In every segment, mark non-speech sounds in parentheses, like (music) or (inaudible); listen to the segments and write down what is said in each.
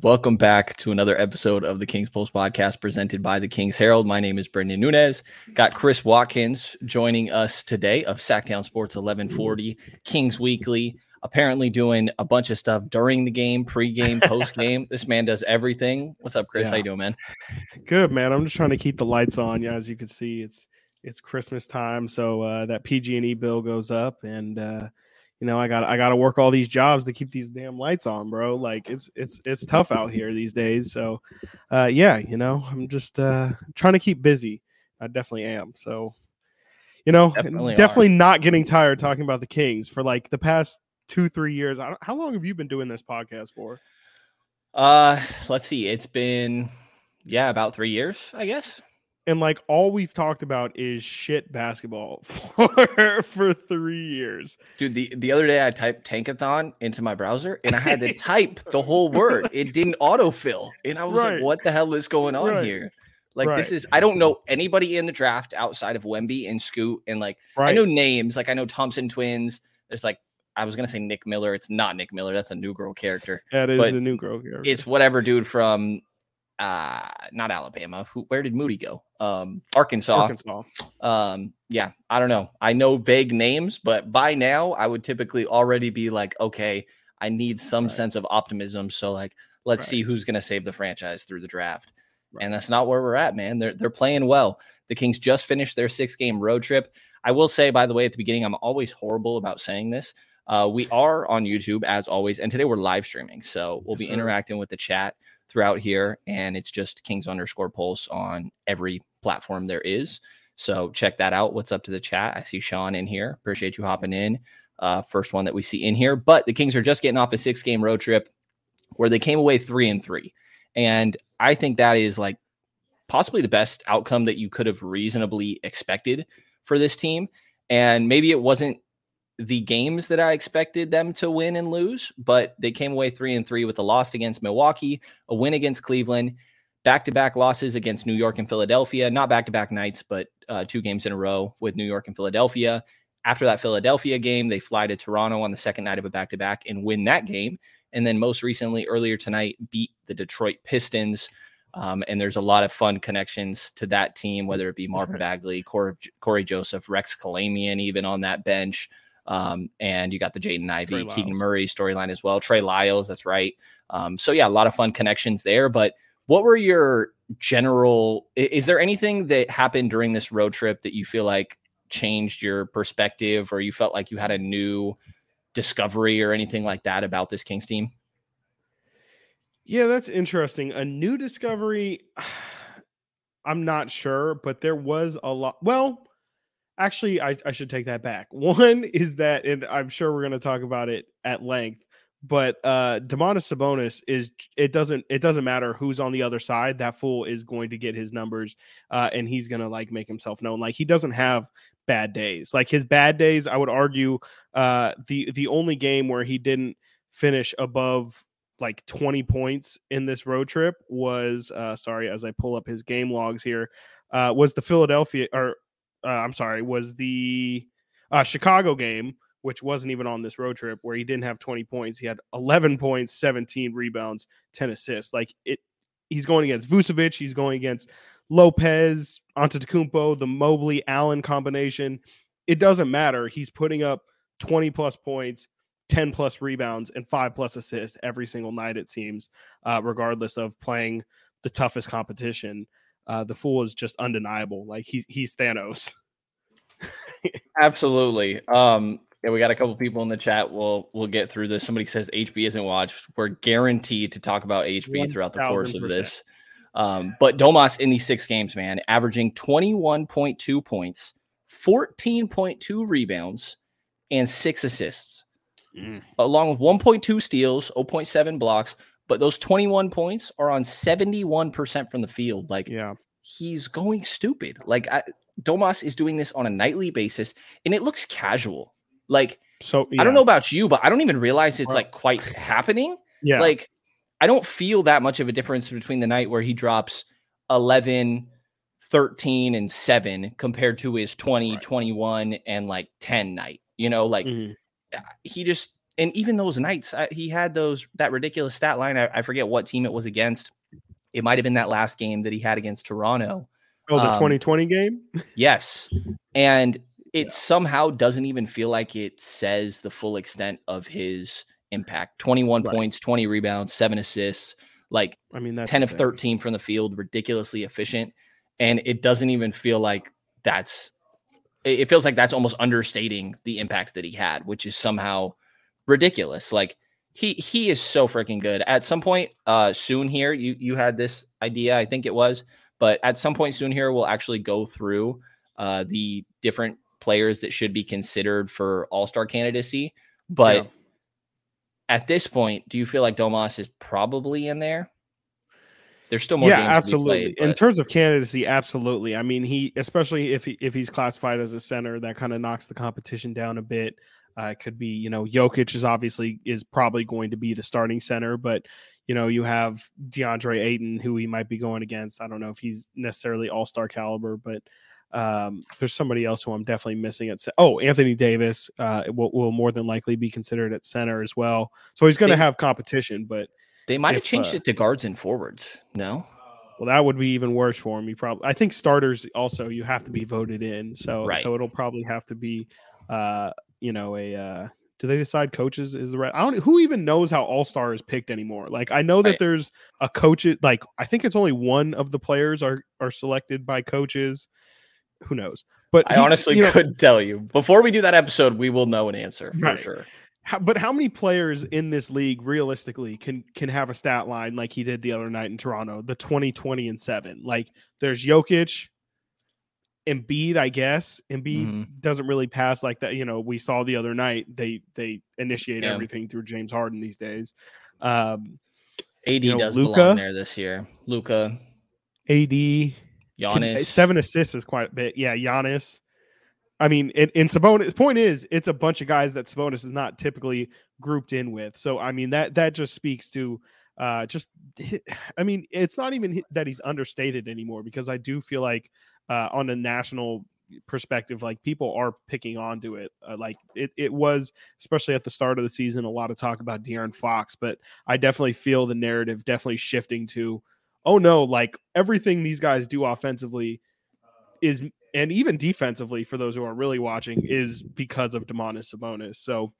Welcome back to another episode of the King's Pulse podcast presented by the King's Herald. My name is Brendan Nunez. Got Chris Watkins joining us today of Sactown Sports 1140, Kings Weekly. Apparently doing a bunch of stuff during the game, pre-game, (laughs) post-game. this man does everything. What's up, Chris? Yeah. How you doing, man? Good, man. I'm just trying to keep the lights on. Yeah, as you can see, it's it's Christmas time, so uh, that PG&E bill goes up, and uh, you know, I got I got to work all these jobs to keep these damn lights on, bro. Like it's it's it's tough out here these days. So, uh, yeah, you know, I'm just uh, trying to keep busy. I definitely am. So, you know, definitely, definitely not getting tired talking about the Kings for like the past two three years. how long have you been doing this podcast for? Uh, let's see. It's been yeah, about three years, I guess and like all we've talked about is shit basketball (laughs) for for three years. Dude, the, the other day I typed tankathon into my browser and I had to (laughs) type the whole word. It didn't autofill. And I was right. like, what the hell is going on right. here? Like right. this is I don't know anybody in the draft outside of Wemby and Scoot and like I know names, like I know Thompson twins. There's like I was gonna say Nick Miller. It's not Nick Miller. That's a new girl character. That is but a new girl character. It's whatever dude from uh not Alabama. Who where did Moody go? Um Arkansas. Arkansas. Um yeah, I don't know. I know vague names, but by now I would typically already be like, okay, I need some right. sense of optimism. So like let's right. see who's going to save the franchise through the draft. Right. And that's not where we're at, man. They're they're playing well. The Kings just finished their six game road trip. I will say, by the way, at the beginning, I'm always horrible about saying this. Uh, we are on YouTube as always, and today we're live streaming, so we'll be yes, interacting with the chat throughout here, and it's just Kings underscore Pulse on every platform there is. So check that out. What's up to the chat? I see Sean in here. Appreciate you hopping in. Uh, first one that we see in here. But the Kings are just getting off a six game road trip where they came away three and three. And I think that is like possibly the best outcome that you could have reasonably expected for this team. And maybe it wasn't the games that I expected them to win and lose, but they came away three and three with a loss against Milwaukee, a win against Cleveland, back to back losses against New York and Philadelphia, not back to back nights, but uh, two games in a row with New York and Philadelphia. After that Philadelphia game, they fly to Toronto on the second night of a back to back and win that game. And then most recently, earlier tonight, beat the Detroit Pistons. Um, and there's a lot of fun connections to that team, whether it be Marvin Bagley, Corey, Cory Joseph, Rex Kalamian, even on that bench. Um, and you got the Jaden Ivey, Keegan Murray storyline as well. Trey Lyles, that's right. Um, so yeah, a lot of fun connections there. But what were your general? Is there anything that happened during this road trip that you feel like changed your perspective, or you felt like you had a new discovery or anything like that about this Kings team? Yeah, that's interesting. A new discovery. (sighs) I'm not sure, but there was a lot. Well, actually I, I should take that back. (laughs) One is that and i'm sure we're going to talk about it at length but uh Domantas Sabonis is it doesn't it doesn't matter who's on the other side that fool is going to get his numbers uh and he's going to like make himself known. Like he doesn't have bad days. Like his bad days i would argue uh the the only game where he didn't finish above like 20 points in this road trip was uh sorry as i pull up his game logs here uh was the Philadelphia or uh, I'm sorry, was the uh, Chicago game, which wasn't even on this road trip, where he didn't have 20 points. He had 11 points, 17 rebounds, 10 assists. Like it, he's going against Vucevic. He's going against Lopez, Antetokounmpo, the Mobley Allen combination. It doesn't matter. He's putting up 20 plus points, 10 plus rebounds, and five plus assists every single night, it seems, uh, regardless of playing the toughest competition uh, the fool is just undeniable. Like he he's Thanos. (laughs) Absolutely. Um, yeah, we got a couple people in the chat. We'll we'll get through this. Somebody says HB isn't watched. We're guaranteed to talk about HB throughout the course of this. Um, but Domas in these six games, man, averaging 21.2 points, 14.2 rebounds, and six assists, mm. along with 1.2 steals, 0.7 blocks, but those 21 points are on 71% from the field. Like, yeah, he's going stupid. Like, I, Domas is doing this on a nightly basis, and it looks casual. Like, so yeah. I don't know about you, but I don't even realize it's like quite happening. Yeah. Like, I don't feel that much of a difference between the night where he drops 11, 13, and 7 compared to his 20, right. 21, and like 10 night. You know, like mm-hmm. he just and even those nights, uh, he had those that ridiculous stat line. I, I, forget what team it was against. It might have been that last game that he had against Toronto. Oh, the um, 2020 game? yes. And it yeah. somehow doesn't even feel like it says the full extent of his impact 21 right. points, 20 rebounds, seven assists. Like, I mean, 10 insane. of 13 from the field, ridiculously efficient. And it doesn't even feel like that's, it feels like that's almost understating the impact that he had, which is somehow ridiculous. Like, he he is so freaking good. At some point uh soon here, you you had this idea, I think it was, but at some point soon here, we'll actually go through uh the different players that should be considered for all-star candidacy. But yeah. at this point, do you feel like Domas is probably in there? There's still more. Yeah, absolutely. Played, in terms of candidacy, absolutely. I mean, he especially if he if he's classified as a center, that kind of knocks the competition down a bit. Uh, it could be, you know, Jokic is obviously is probably going to be the starting center, but you know, you have DeAndre Ayton, who he might be going against. I don't know if he's necessarily all star caliber, but um, there's somebody else who I'm definitely missing at. Oh, Anthony Davis uh, will, will more than likely be considered at center as well. So he's going to have competition, but they might have changed uh, it to guards and forwards. No. Well, that would be even worse for him. You probably, I think starters also you have to be voted in, so right. so it'll probably have to be, uh, you know, a uh, do they decide coaches is the right? I don't. Who even knows how All Star is picked anymore? Like I know that right. there's a coach. Like I think it's only one of the players are are selected by coaches who knows? But I he, honestly you know, couldn't tell you. Before we do that episode, we will know an answer for right. sure. How, but how many players in this league realistically can can have a stat line like he did the other night in Toronto, the 20, and 7? Like there's Jokic, Embiid, I guess. Embiid mm-hmm. doesn't really pass like that. You know, we saw the other night they they initiate yeah. everything through James Harden these days. Um AD you know, does Luka, belong there this year. Luka, AD Giannis. seven assists is quite a bit. Yeah, Giannis. I mean, in, in Sabonis, point is, it's a bunch of guys that Sabonis is not typically grouped in with. So, I mean, that that just speaks to uh just I mean, it's not even that he's understated anymore because I do feel like uh on a national perspective, like people are picking onto it. Uh, like it, it was, especially at the start of the season, a lot of talk about De'Aaron Fox, but I definitely feel the narrative definitely shifting to oh no, like everything these guys do offensively is and even defensively for those who are really watching is because of Domantas Sabonis. So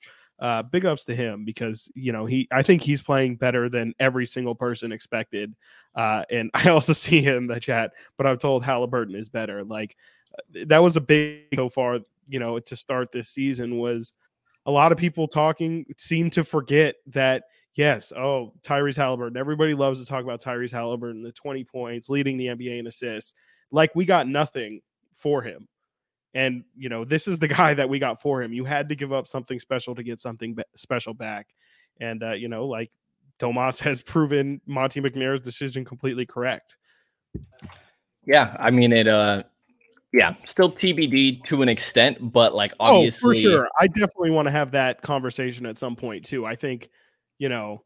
uh, big ups to him because you know he I think he's playing better than every single person expected. Uh, and (laughs) I also see him in the chat, but I'm told Halliburton is better. Like uh, that was a big so far, you know, to start this season was a lot of people talking seem to forget that Yes. Oh, Tyrese Halliburton. Everybody loves to talk about Tyrese Halliburton, the 20 points, leading the NBA in assists. Like we got nothing for him. And, you know, this is the (laughs) guy that we got for him. You had to give up something special to get something special back. And, uh, you know, like Domas (laughs) has proven Monte McNair's decision completely correct. Yeah. I mean, it, uh, yeah, still TBD to an extent, but like obviously, oh, for sure, I definitely want to have that conversation at some point too. I think you know,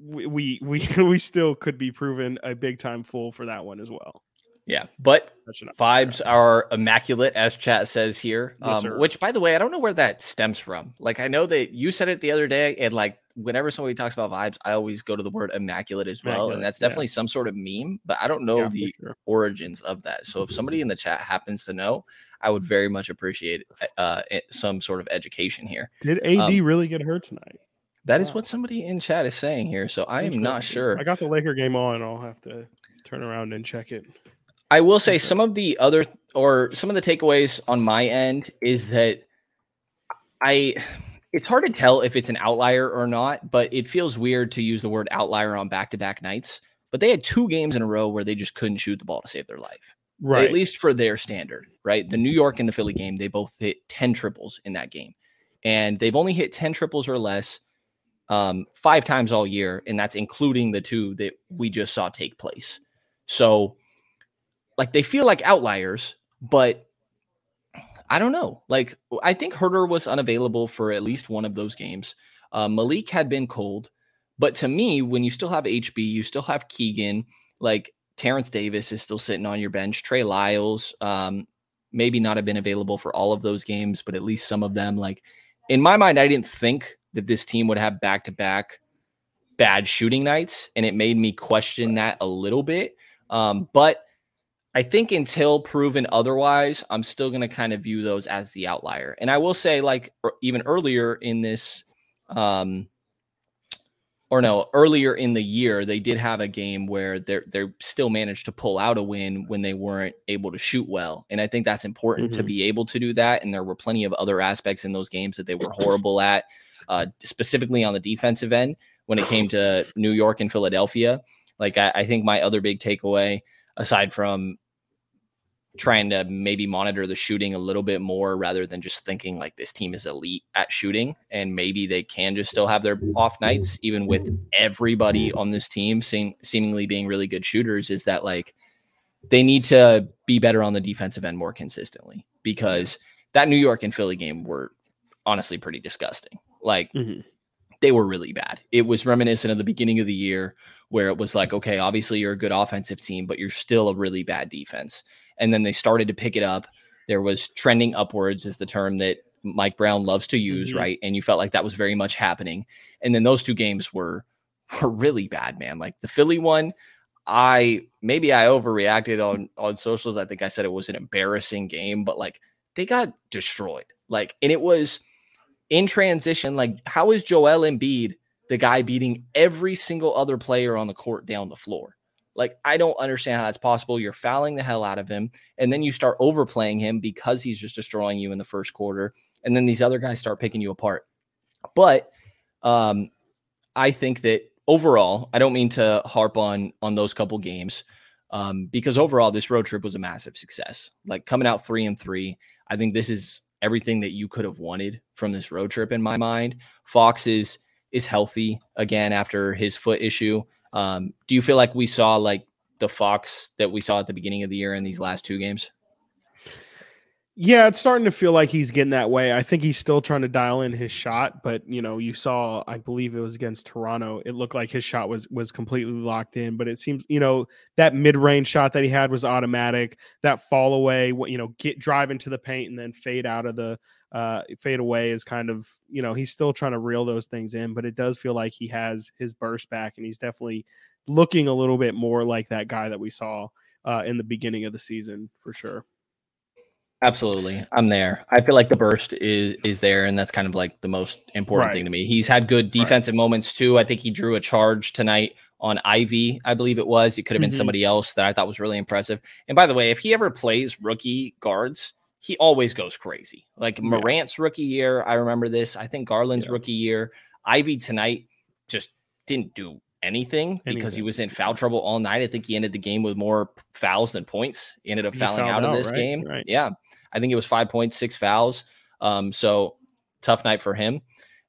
we we (laughs) we, we still could be proven a big time fool for that one as well. Yeah, but vibes are immaculate, as chat says here. Yes, um, which, by the way, I don't know where that stems from. Like, I know that you said it the other day, and like whenever somebody talks about vibes, I always go to the word immaculate as well, immaculate, and that's definitely yeah. some sort of meme. But I don't know yeah, the sure. origins of that. So, if somebody in the chat happens to know, I would very much appreciate uh, some sort of education here. Did AD um, really get hurt tonight? That is what somebody in chat is saying here. So I am not sure. I got the Laker game on. I'll have to turn around and check it. I will say some of the other or some of the takeaways on my end is that I it's hard to tell if it's an outlier or not, but it feels weird to use the word outlier on back-to-back nights. But they had two games in a row where they just couldn't shoot the ball to save their life. Right. At least for their standard, right? The New York and the Philly game, they both hit 10 triples in that game. And they've only hit 10 triples or less um, five times all year, and that's including the two that we just saw take place. So, like, they feel like outliers, but I don't know. Like, I think Huerter was unavailable for at least one of those games. Uh, Malik had been cold, but to me, when you still have HB, you still have Keegan, like Terrence Davis is still sitting on your bench. Trey Lyles, um, maybe not have been available for all of those games, but at least some of them. Like in my mind, I didn't think that this team would have back to back bad shooting nights, and it made me question that a little bit. Um, but I think until proven otherwise, I'm still going to kind of view those as the outlier. And I will say, like even earlier in this, um, or no, earlier in the year, they did have a game where they they still managed to pull out a win when they weren't able to shoot well, and I think that's important mm-hmm. to be able to do that. And there were plenty of other aspects in those games that they were horrible at, uh, specifically on the defensive end when it came to New York and Philadelphia. Like I, I think my other big takeaway, aside from trying to maybe monitor the shooting a little bit more rather than just thinking like this team is elite at shooting and maybe they can just still have their off nights even with everybody on this team seem, seemingly being really good shooters is that like they need to be better on the defensive end more consistently because that New York and Philly game were honestly pretty disgusting. Like mm-hmm. they were really bad. It was reminiscent of the beginning of the year where it was like, okay, obviously you're a good offensive team, but you're still a really bad defense and then they started to pick it up. There was trending upwards, is the term that Mike Brown loves to use, mm-hmm. right? And you felt like that was very much happening. And then those two games were (laughs) were really bad, man. Like the Philly one, I maybe I overreacted on on socials. I think I said it was an embarrassing game, but like they got destroyed. Like, and it was in transition. Like, how is Joel Embiid the guy beating every single other player on the court down the floor? Like, I don't understand how that's possible. You're fouling the hell out of him, and then you start overplaying him because he's just destroying you in the first quarter, and then these other guys start picking you apart. But um, I think that overall, I don't mean to harp on on those couple games um, because overall, this road trip was a massive success. Like coming out three and three, I think this is everything that you could have wanted from this road trip in my mind. Fox is is healthy again after his foot issue. Um, do you feel like we saw like the Fox that we saw at the beginning of the year in these last two games? Yeah, it's starting to feel like he's getting that way. I think he's still trying to dial in his shot, but you know, you saw, I believe it was against Toronto. It looked like his shot was was completely locked in, but it seems, you know, that mid range shot that he had was automatic. That fall away, you know, get drive into the paint and then fade out of the uh, fade away is kind of, you know, he's still trying to reel those things in, but it does feel like he has his burst back and he's definitely looking a little bit more like that guy that we saw uh, in the beginning of the season for sure. Absolutely. I'm there. I feel like the burst is is there and that's kind of like the most important right. thing to me. He's had good defensive right. moments too. I think he drew a charge tonight on Ivey, I believe it was. It could have been mm-hmm. somebody else that I thought was really impressive. And by the way, if he ever plays rookie guards, he always goes crazy. Like yeah. Morant's rookie year, I remember this. I think Garland's yeah. rookie year, Ivey tonight just didn't do anything, anything, because he was in foul trouble all night. I think he ended the game with more fouls than points. He ended up fouling out, of this right? game. Right. Yeah. I think it was five points, six fouls. Um, so tough night for him.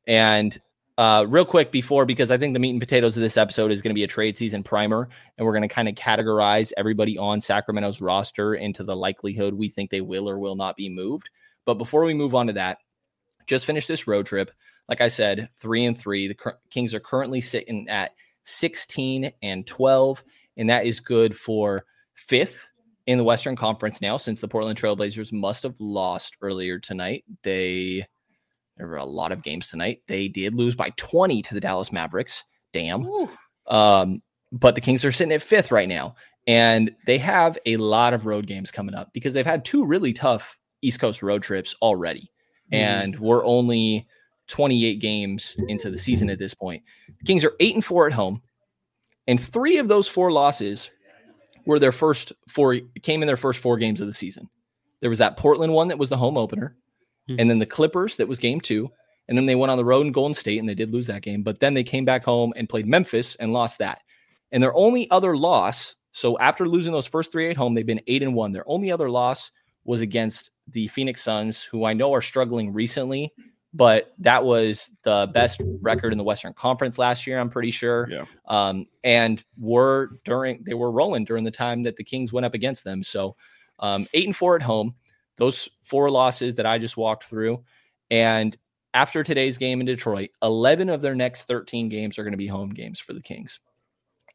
And uh, real quick before, because I think the meat and potatoes of this episode is going to be a trade season primer, and we're going to kind of categorize everybody on Sacramento's roster into the likelihood we think they will or will not be moved. But before we move on to that, just finished this road trip. Like I said, three and three. The Kings are currently sitting at 16 and 12, and that is good for fifth in the Western Conference now, since the Portland Trailblazers must have lost earlier tonight. They there were a lot of games tonight. They did lose by 20 to the Dallas Mavericks. Damn. Um, but the Kings are sitting at fifth right now. And they have a lot of road games coming up because they've had two really tough East Coast road trips already. Mm. And we're only 28 games into the season at this point. The Kings are eight and four at home. And three of those four losses were their first four, came in their first four games of the season. There was that Portland one that was the home opener. Mm-hmm. And then the Clippers, that was game two. And then they went on the road in Golden State and they did lose that game. But then they came back home and played Memphis and lost that. And their only other loss, so after losing those first three at home, they've been eight and one. Their only other loss was against the Phoenix Suns, who I know are struggling recently, but that was the best record in the Western Conference last year, I'm pretty sure. Yeah. Um, and were during they were rolling during the time that the Kings went up against them. So um, eight and four at home those four losses that I just walked through. And after today's game in Detroit, 11 of their next 13 games are going to be home games for the Kings.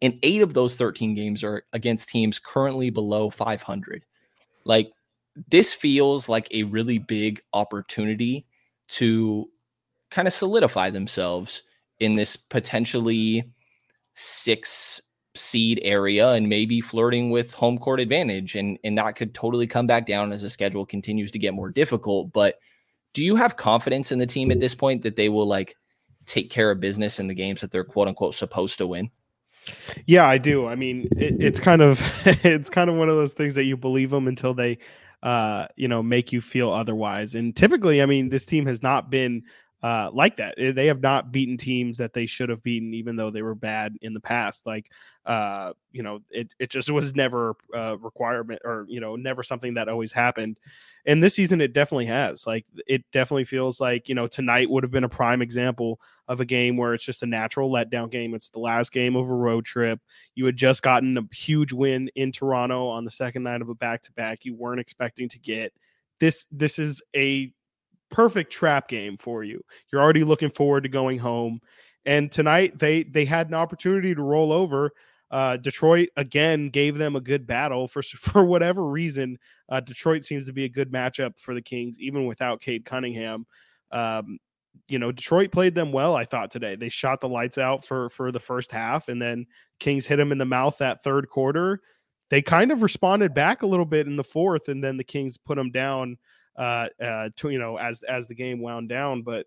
And eight of those 13 games are against teams currently below 500. Like, this feels like a really big opportunity to kind of solidify themselves in this potentially six seed area and maybe flirting with home court advantage and and that could totally come back down as the schedule continues to get more difficult but do you have confidence in the team at this point that they will like take care of business in the games that they're quote unquote supposed to win? Yeah i do. I mean it, it's kind of (laughs) it's kind of one of those things that you believe them until they uh you know make you feel otherwise and typically i mean this team has not been uh, like that. Eh, they have not beaten teams that they should have beaten, even though they were bad in the past. Like, uh, you know, it, it just was never a requirement or, you know, never something that always happened. And this season, it definitely has. Like, it definitely feels like, you know, tonight would have been a prime example of a game where it's just a natural letdown game. It's the last game of a road trip. You had just gotten a huge win in Toronto on the second night of a back to back. You weren't expecting to get this. This is a perfect trap game for you. You're already looking forward to going home. And tonight they they had an opportunity to roll over. Uh, Detroit again gave them a good battle for (laughs) for whatever reason. Uh, Detroit seems to be a good matchup for the Kings, even without Cade Cunningham. Um, you know, Detroit played them well. I thought today they shot the lights out for for the first half, and then Kings hit them in the mouth that third quarter. They kind of responded back a little bit in the fourth, and then the Kings put them down uh, uh, to you know as as the game wound down. But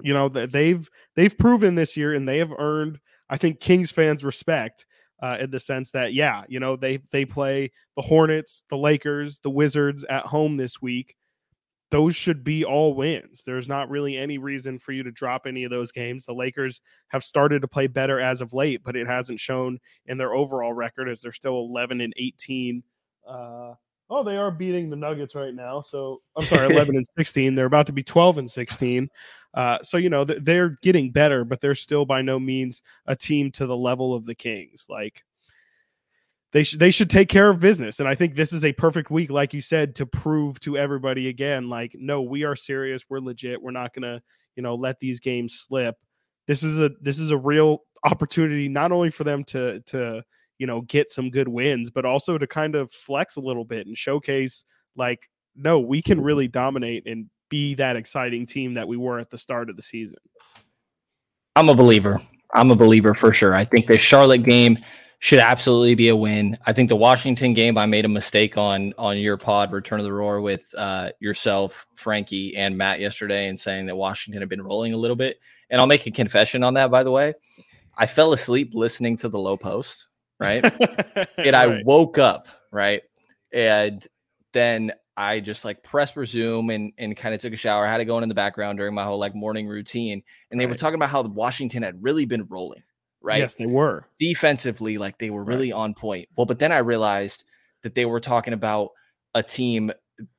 you know they've they've proven this year, and they have earned I think Kings fans respect. Uh, in the sense that, yeah, you know, they they play the Hornets, the Lakers, the Wizards at home this week. Those should be all wins. There's not really any reason for you to drop any of those games. The Lakers have started to play better as of late, but it hasn't shown in their overall record as they're still 11 and 18 uh, Oh, they are beating the Nuggets right now. So (laughs) I'm sorry, 11 and 16. They're about to be 12 and 16. Uh, so you know they're getting better, but they're still by no means a team to the level of the Kings. Like they should they should take care of business, and I think this is a perfect week, like you said, to prove to everybody again, like no, we are serious, we're legit, we're not gonna you know let these games slip. This is a this is a real opportunity not only for them to to you know, get some good wins, but also to kind of flex a little bit and showcase like, no, we can really dominate and be that exciting team that we were at the start of the season. I'm a believer. I'm a believer for sure. I think the Charlotte game should absolutely be a win. I think the Washington game, I made a mistake on on your pod, Return of the Roar, with uh, yourself, Frankie, and Matt yesterday, and saying that Washington had been rolling a little bit. And I'll make a confession on that, by the way. I fell asleep listening to the low post right? (laughs) and I right. woke up, right? And then I just like pressed resume and and kind of took a shower. I had it going in, in the background during my whole like morning routine. And they right. were talking about how Washington had really been rolling, right? Yes, they were. Defensively, like they were really right. on point. Well, but then I realized that they were talking about a team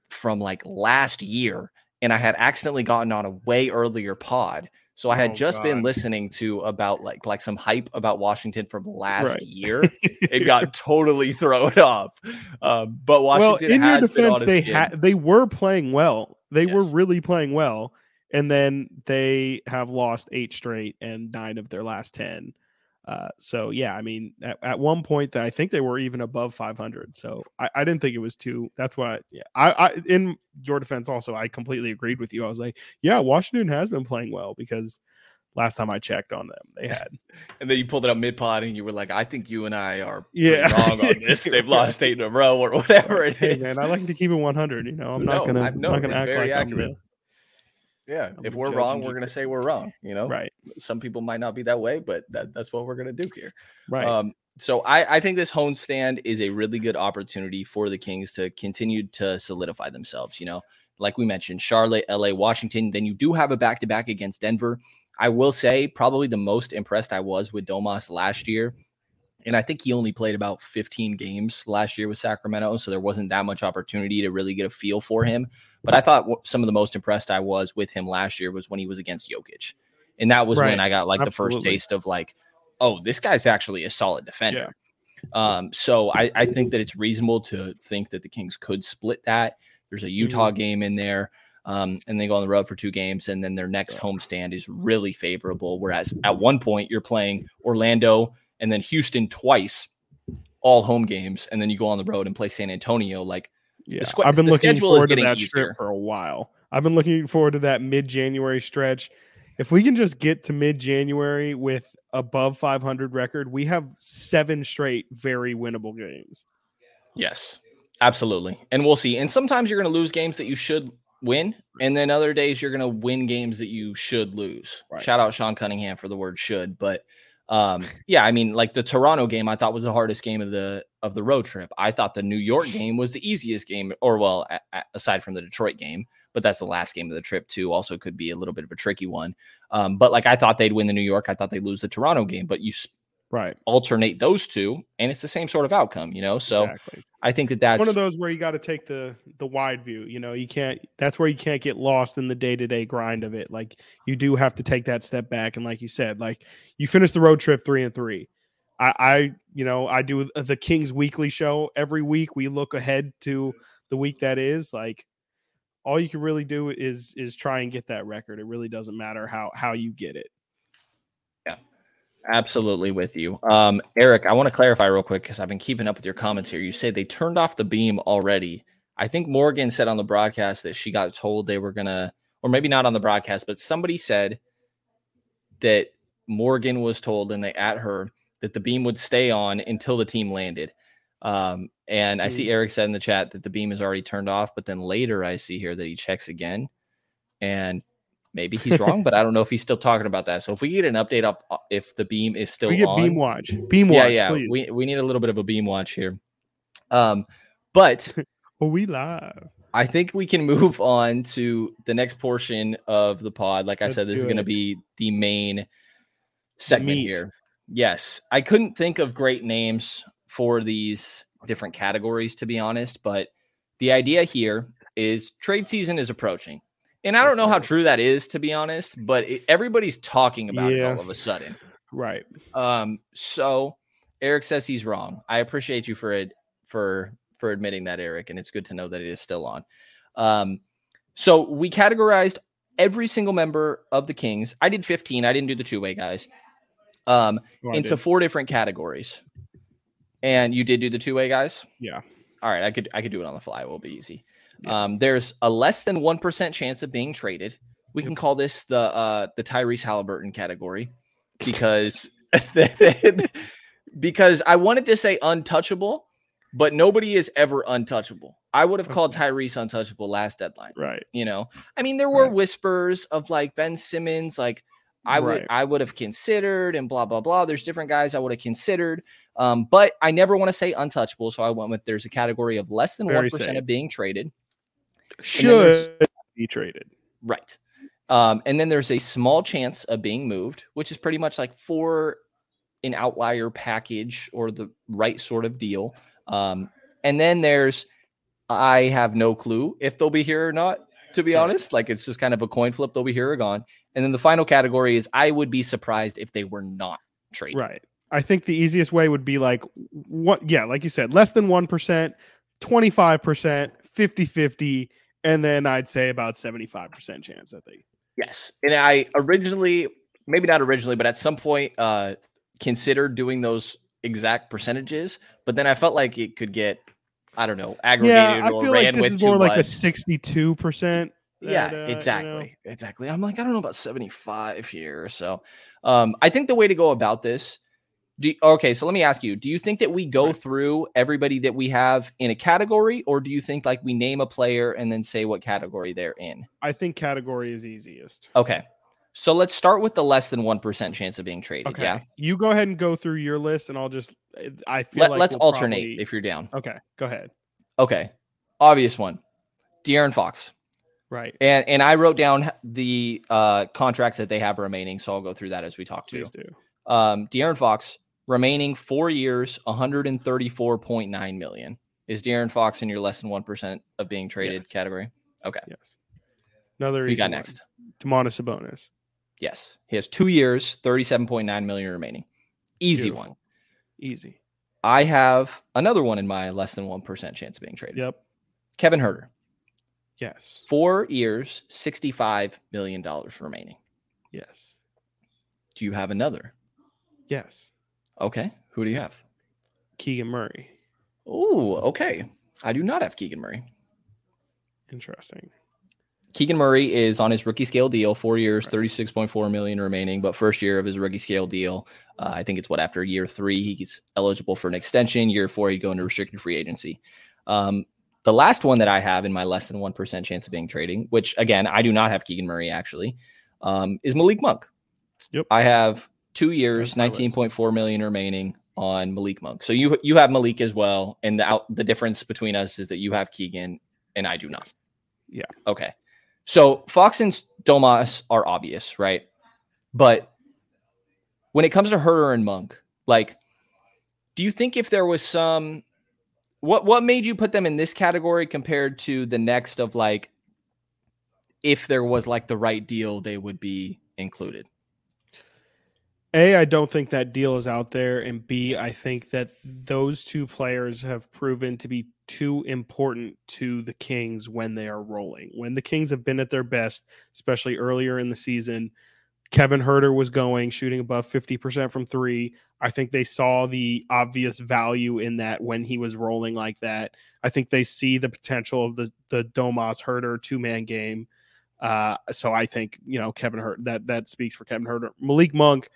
from like last year, and I had accidentally gotten on a way earlier pod. So I had oh, just God. been listening to about like like some hype about Washington from last right. year. (laughs) It got totally thrown (laughs) off. Um, but Washington, well, in your defense, they had they were playing well. They yes. were really playing well, and then they have lost eight straight and nine of their last ten. Uh, so yeah, I mean, at, at one point, I think they were even above 500. So I, I didn't think it was too. That's why. Yeah, I, I in your defense also, I completely agreed with you. I was like, yeah, Washington has been playing well because last time I checked on them, they had. (laughs) and then you pulled it up mid pod, and you were like, I think you and I are yeah wrong on (laughs) this. They've lost eight in a row or whatever it is. Hey, man, I like to keep it 100. You know, I'm no, not gonna, I'm not gonna act like accurate. I'm yeah, if we're wrong, we're gonna say we're wrong. You know, right? Some people might not be that way, but that, that's what we're gonna do here. Right. Um, so I, I think this home stand is a really good opportunity for the Kings to continue to solidify themselves. You know, like we mentioned, Charlotte, LA, Washington. Then you do have a back to back against Denver. I will say probably the most impressed I was with Domas last year. And I think he only played about 15 games last year with Sacramento. So there wasn't that much opportunity to really get a feel for him. But I thought some of the most impressed I was with him last year was when he was against Jokic. And that was right. when I got like Absolutely. the first taste of like, oh, this guy's actually a solid defender. Yeah. Um, so I, I think that it's reasonable to think that the Kings could split that. There's a Utah mm-hmm. game in there. Um, and they go on the road for two games, and then their next homestand is really favorable. Whereas at one point you're playing Orlando and then Houston twice, all home games, and then you go on the road and play San Antonio. Like yeah, squ- I've been looking forward to that easier. trip for a while. I've been looking forward to that mid January stretch. If we can just get to mid January with above 500 record, we have seven straight very winnable games. Yes, absolutely. And we'll see. And sometimes you're going to lose games that you should win, and then other days you're going to win games that you should lose. Right. Shout out Sean Cunningham for the word should, but um, yeah, I mean, like the Toronto game, I thought was the hardest game of the of the road trip. I thought the New York game was the easiest game, or well, a, a, aside from the Detroit game, but that's the last game of the trip too. Also, could be a little bit of a tricky one. Um, but like I thought they'd win the New York, I thought they'd lose the Toronto game, but you right alternate those two and it's the same sort of outcome you know so exactly. i think that that's it's one of those where you got to take the the wide view you know you can't that's where you can't get lost in the day-to-day grind of it like you do have to take that step back and like you said like you finish the road trip three and three i i you know i do the kings weekly show every week we look ahead to the week that is like all you can really do is is try and get that record it really doesn't matter how how you get it Yeah, Absolutely with you. Um, Eric, I want to clarify real quick because I've been keeping up with your comments here. You said they turned off the beam already. I think Morgan said on the broadcast that she got told they were gonna, or maybe not on the broadcast, but somebody said that Morgan was told and they at her that the beam would stay on until the team landed. Um, and I see hmm. Eric said in the chat that the beam is already turned off, but then later I see here that he checks again and Maybe he's wrong, but I don't know if he's still talking about that. So if we get an update of uh, if the beam is still we get on, beam watch, beam watch, yeah, yeah. We we need a little bit of a beam watch here. Um, but (laughs) well, we live. I think we can move (laughs) on to the next portion of the pod. Like I Let's said, this is going to be the main segment here. Yes, I couldn't think of great names for these different categories, to be honest. But the idea here is trade season is approaching. And I don't know how true that is, to be honest, but it, everybody's talking about yeah. it all of a sudden. Right. Um. So Eric says he's wrong. I appreciate you for it for for admitting that, Eric, and it's good to know that it is still on. Um. So we categorized every single member of the Kings. I did 15. I didn't do the two way guys. Um, oh, into four different categories. And you did do the two way guys. Yeah. All right. I could I could do it on the fly. It will be easy. Um, there's a less than one percent chance of being traded. We can call this the uh, the Tyrese Halliburton category (laughs) because (laughs) because I wanted to say untouchable, but nobody is ever untouchable. I would have called Tyrese untouchable last deadline. Right. You know, I mean, there were right. whispers of like Ben Simmons, like I would. I would have considered and blah blah blah. There's different guys I would have considered. Um, but I never want to say untouchable, so I went with there's a category of less than one percent of being traded should be traded. Right. Um, and then there's a small chance of being moved, which is pretty much like for an outlier package or the right sort of deal. Um, and then there's I have no clue if they'll be here or not, to be honest. Like it's just kind of a coin flip, they'll be here or gone. And then the final category is I would be surprised if they were not traded. Right. I think the easiest way would be like what yeah, like you said, less than 1%, 25%, 50-50 and then I'd say about 75% chance I think. Yes. And I originally, maybe not originally, but at some point uh considered doing those exact percentages, but then I felt like it could get I don't know, aggregated yeah, I feel like this is more like much. a 62%. yeah, uh, exactly. You know? Exactly. I'm like, I don't know about 75 here. So um, I think the way to go about this do, okay, so let me ask you: Do you think that we go right. through everybody that we have in a category, or do you think like we name a player and then say what category they're in? I think category is easiest. Okay, so let's start with the less than one percent chance of being traded. Okay, yeah, you go ahead and go through your list, and I'll just eh, I feel Let, like let's we'll alternate probably... if you're down. Okay, go ahead. Okay, obvious one, De'Aaron Fox. Right. And and I wrote down the uh, contracts that they have remaining, so I'll go through that as we talk to. Please do. Um, De'Aaron Fox, remaining four years, 134.9 million. Is De'Aaron Fox in your less than 1% of being traded yes. category? Okay. Yes. Another you got next. Domantas Sabonis. Yes. He has two years, 37.9 million remaining. Easy Beautiful. one. Easy. I have another one in my less than 1% chance of being traded. Yep. Kevin Huerter. Yes. Four years, $65 million remaining. Yes. Do you have another? Yes. Okay. Who do you have? Keegan Murray. Oh, okay. I do not have Keegan Murray. Interesting. Keegan Murray is on his rookie scale deal, four years, 36.4 million remaining, but first year of his rookie scale deal. Uh, I think it's what after year three, he's eligible for an extension. Year four, he'd go into restricted free agency. Um, the last one that I have in my less than 1% chance of being trading, which again, I do not have Keegan Murray actually, um, is Malik Monk. Yep. I have two years, 19.4 million remaining on Malik Monk. So you you have Malik as well. And the out the difference between us is that you have Keegan and I do not. Yeah. Okay. So Fox and Domas are obvious, right? But when it comes to Huerter and Monk, like, do you think if there was some what what made you put them in this category compared to the next of like if there was like the right deal, they would be included? A, I don't think that deal is out there. And B, I think that those two players have proven to be too important to the Kings when they are rolling. When the Kings have been at their best, especially earlier in the season, Kevin Huerter was going, shooting above 50% from three. I think they saw the obvious value in that when he was rolling like that. I think they see the potential of the the Domas Huerter two man game. Uh, so I think you know Kevin Huerter that that speaks for Kevin Huerter. Malik Monk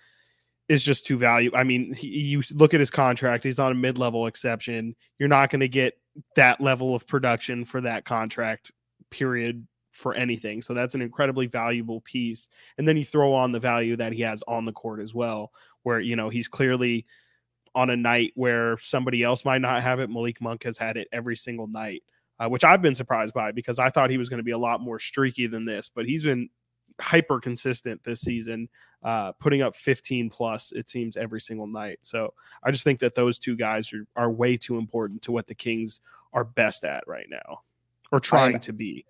is just too valuable. I mean, he, you look at his contract; he's not a mid level exception. You're not going to get that level of production for that contract. Period for anything. So that's an incredibly valuable piece. And then you throw on the value that he has on the court as well, where you know he's clearly on a night where somebody else might not have it. Malik Monk has had it every single night, uh, which I've been surprised by because I thought he was going to be a lot more streaky than this, but he's been hyper consistent this season, uh, putting up 15 plus, it seems, every single night. So I just think that those two guys are, are way too important to what the Kings are best at right now or trying to be.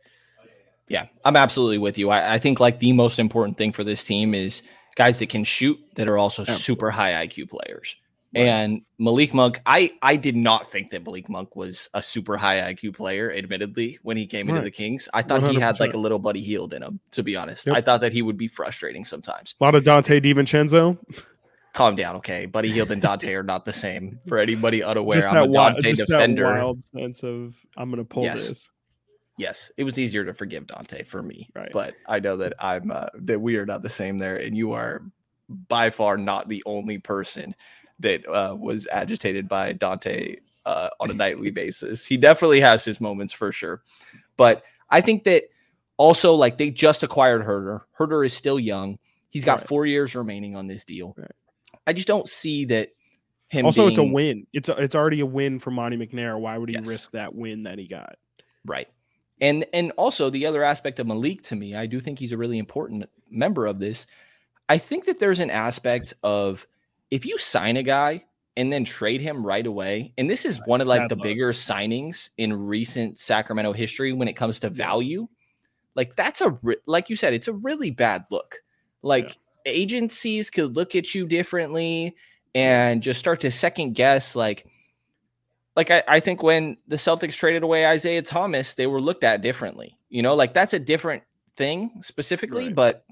Yeah, I'm absolutely with you. I, I, think like the most important thing for this team is guys that can shoot that are also super high IQ players. Right. And Malik Monk, I I did not think that Malik Monk was a super high IQ player, admittedly, when he came right. into the Kings. I thought 100%. he had like a little Buddy Hield in him, to be honest. Yep. I thought that he would be frustrating sometimes. A lot of Donte DiVincenzo. Calm down, okay. Buddy Hield and Donte are not the same. (laughs) For anybody unaware, just I'm a Donte wild, defender. wild sense of I'm gonna pull yes. this. Yes, it was easier to forgive Donte for me, right. but I know that I'm uh, that we are not the same there, and you are by far not the only person that uh, was agitated by Donte uh, on a nightly (laughs) basis. He definitely has his moments for sure. But I think that also, like, they just acquired Huerter. Huerter is still young. He's got right. four years remaining on this deal. Right. I just don't see that him. Also, being... it's a win. It's a, it's already a win for Monte McNair. Why would he yes. risk that win that he got? Right. And and also the other aspect of Malik to me, I do think he's a really important member of this. I think that there's an aspect of if you sign a guy and then trade him right away, and this is one of like the bigger signings in recent Sacramento history when it comes to value, like that's a like you said, it's a really bad look. Like yeah. agencies could look at you differently and just start to second guess like like I, I think when the Celtics traded away Isaiah Thomas, they were looked at differently. You know, like that's a different thing specifically, right. but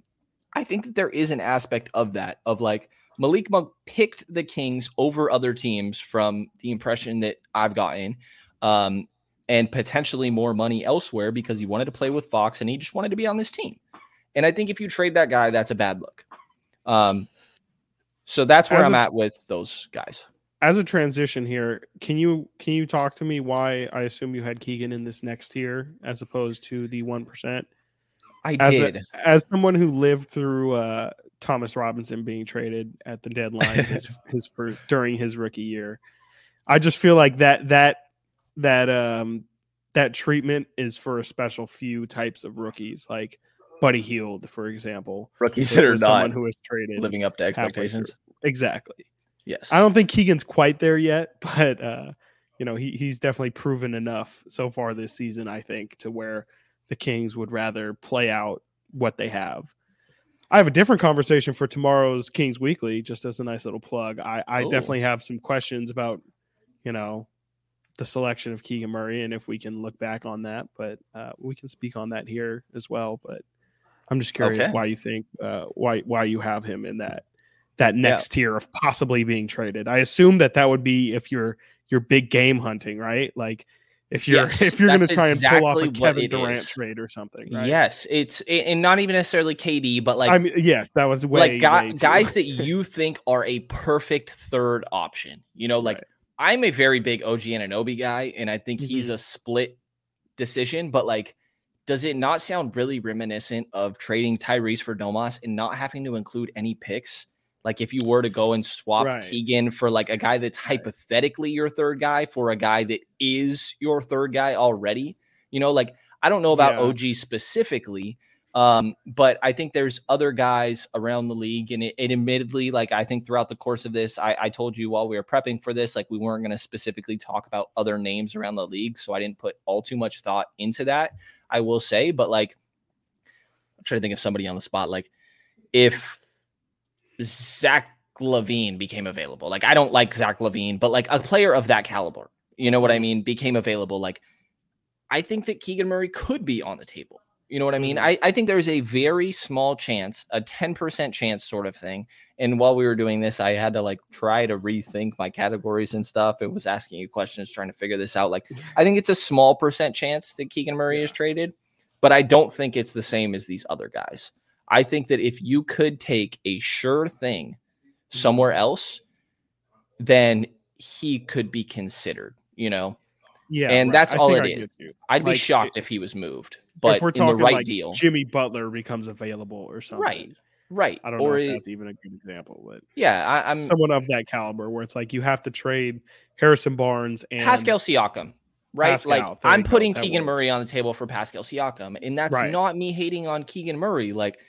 I think that there is an aspect of that of like Malik Monk picked the Kings over other teams from the impression that I've gotten, um, and potentially more money elsewhere because he wanted to play with Fox and he just wanted to be on this team. And I think if you trade that guy, that's a bad look. Um, so that's where as I'm a, at with those guys. As a transition here, can you can you talk to me why I assume you had Keegan in this next tier as opposed to the one percent? I as did. A, as someone who lived through uh, Thomas Robinson being traded at the deadline his, (laughs) his first, during his rookie year. I just feel like that that that um that treatment is for a special few types of rookies, like Buddy Hield, for example. Rookies that are not who was traded living up to expectations. Exactly. Yes. I don't think Keegan's quite there yet, (laughs) but uh, you know, he he's definitely proven enough so far this season, I think, to where the Kings would rather play out what they have I have a different conversation for tomorrow's Kings Weekly, just as a nice little plug. I, I definitely have some questions about, you know, the selection of Keegan Murray and if we can look back on that, but uh, we can speak on that here as well. But I'm just curious okay. why you think uh, why why you have him in that that next yeah. tier of possibly being traded. I assume that that would be if you're you're big game hunting, right? Like if you're (laughs) yes, if you're going to try exactly and pull off a Kevin Durant is. trade or something. Right? Yes, it's and not even necessarily KD, but like I mean, yes, that was way, like guy, way guys that you think are a perfect third option. You know, like right. I'm a very big OG Anunoby guy, and I think mm-hmm. he's a split decision. But like, does it not sound really reminiscent of trading Tyrese for Domas and not having to include any picks? Like if you were to go and swap right. Keegan for like a guy that's hypothetically your third guy for a guy that is your third guy already, you know, like I don't know about yeah. OG specifically, um, but I think there's other guys around the league, and it, it admittedly, like I think throughout the course of this, I, I told you while we were prepping for this, like we weren't going to specifically talk about other names around the league, so I didn't put all too much thought into that. I will say, but like I'm trying to think of somebody on the spot, like if Zach LaVine became available. Like I don't like Zach LaVine, but like a player of that caliber, you know what I mm-hmm. mean, became available. Like I think that Keegan Murray could be on the table. You know what I mean? Mm-hmm. I, I think there's a very small chance, a 10% chance sort of thing. And while we were doing this, I had to like try to rethink my categories and stuff. It was asking you questions, trying to figure this out. Like, I think it's a small percent chance that Keegan Murray yeah. is traded, but I don't think it's the same as these other guys. I think that if you could take a sure thing somewhere mm-hmm. else, then he could be considered, you know? Yeah. And right. that's all it is. I'd like, be shocked if he was moved. But if we're talking the right like deal, Jimmy Butler becomes available or something. Right. Right. I don't or know if it, that's even a good example, but yeah, I, am someone of that caliber where it's like you have to trade Harrison Barnes and Pascal Siakam right? Pascal, like I'm putting Keegan. Murray on the table for Pascal Siakam, and that's right. not me hating on Keegan Murray. Like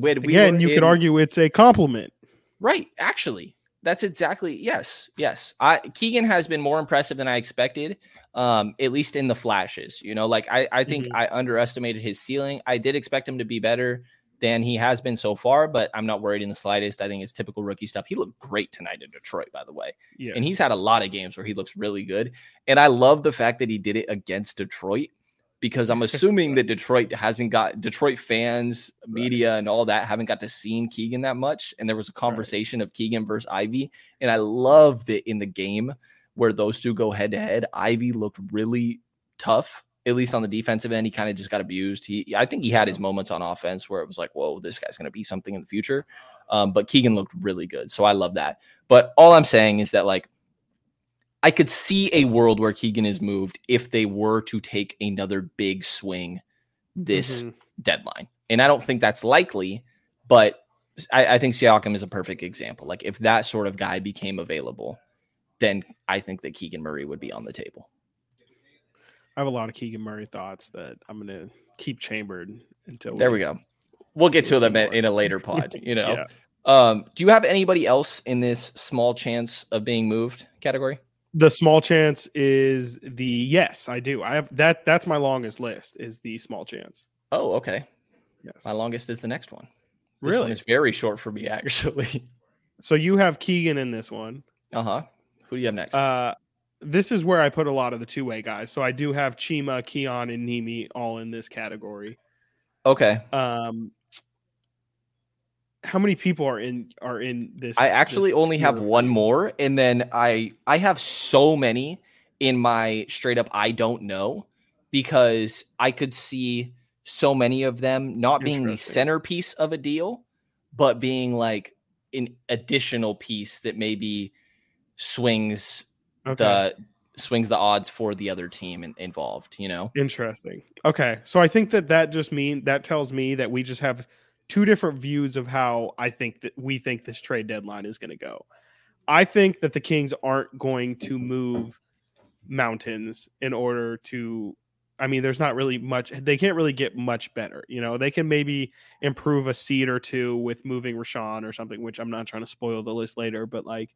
when we again, you in, could argue it's a compliment. Right. Actually, that's exactly yes, yes. I Keegan has been more impressive than I expected. Um, at least in the flashes. You know, like I, I think mm-hmm. I underestimated his ceiling. I did expect him to be better than he has been so far, but I'm not worried in the slightest. I think it's typical rookie stuff. He looked great tonight in Detroit, by the way. Yes. And he's had a lot of games where he looks really good. And I love the fact that he did it against Detroit because I'm (laughs) assuming that Detroit hasn't got Detroit fans, media, right. and all that haven't got to see Keegan that much. And there was a conversation right. of Keegan versus Ivey, and I loved it in the game where those two go head to head. Ivey looked really tough, at least on the defensive end. He kind of just got abused. He, I think he had his moments on offense where it was like, whoa, this guy's going to be something in the future. Um, but Keegan looked really good, so I love that. But all I'm saying is that like I could see a world where Keegan is moved if they were to take another big swing this mm-hmm. deadline. And I don't think that's likely, but I, I, think Siakam is a perfect example. Like if that sort of guy became available, then I think that Keegan Murray would be on the table. I have a lot of Keegan Murray thoughts that I'm going to keep chambered until there we, we go. We'll get to them in a later (laughs) pod. You know. yeah. Um, do you have anybody else in this small chance of being moved category? The small chance is the yes, I do. I have that. That's my longest list. Is the small chance. Oh, okay. Yes. My longest is the next one. This really? It's very short for me, (laughs) actually. So you have Keegan in this one. Uh huh. Who do you have next? Uh, this is where I put a lot of the two way guys. So I do have Chima, Keon, and Nimi all in this category. Okay. Um, how many people are in are in this? I actually this only have one more, and then I I have so many in my straight up I don't know because I could see so many of them not being the centerpiece of a deal, but being like an additional piece that maybe swings okay. the swings the odds for the other team in, involved. You know, interesting. Okay, so I think that that just mean that tells me that we just have two different views of how I think that we think this trade deadline is going to go. I think that the Kings aren't going to move mountains in order to I mean there's not really much they can't really get much better. You know, they can maybe improve a seed or two with moving Richaun or something, which I'm not trying to spoil the list later, but like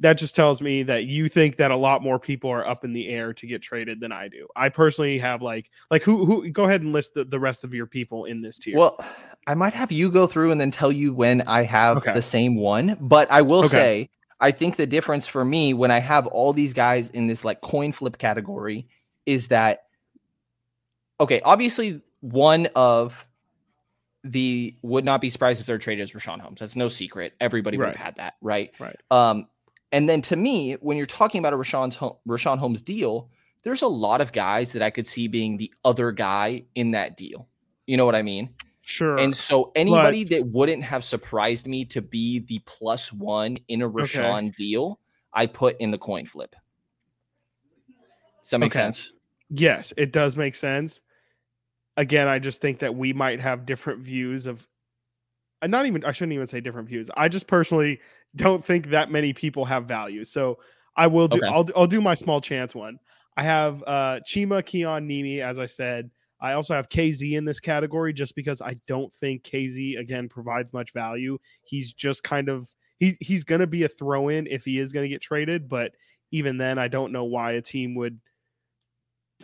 that just tells me that you think that a lot more people are up in the air to get traded than I do. I personally have like like who who go ahead and list the, the rest of your people in this tier. Well, I might have you go through and then tell you when I have okay. the same one, but I will okay. say I think the difference for me when I have all these guys in this like coin flip category is that okay, obviously one of the would not be surprised if they're traded as Richaun Holmes. That's no secret. Everybody would have had that, right? Right. Um, and then to me, when you're talking about a Richaun's Richaun Holmes deal, there's a lot of guys that I could see being the other guy in that deal. You know what I mean? Sure. And so anybody but... that wouldn't have surprised me to be the plus one in a Richaun okay. deal, I put in the coin flip. Does that make okay. sense? Yes, it does make sense. Again, I just think that we might have different views of uh, not even I shouldn't even say different views. I just personally don't think that many people have value. So I will do okay. I'll I'll do my small chance one. I have uh Chima, Keon, Nimi, as I said. I also have KZ in this category just because I don't think KZ again provides much value. He's just kind of he he's gonna be a throw in if he is gonna get traded, but even then I don't know why a team would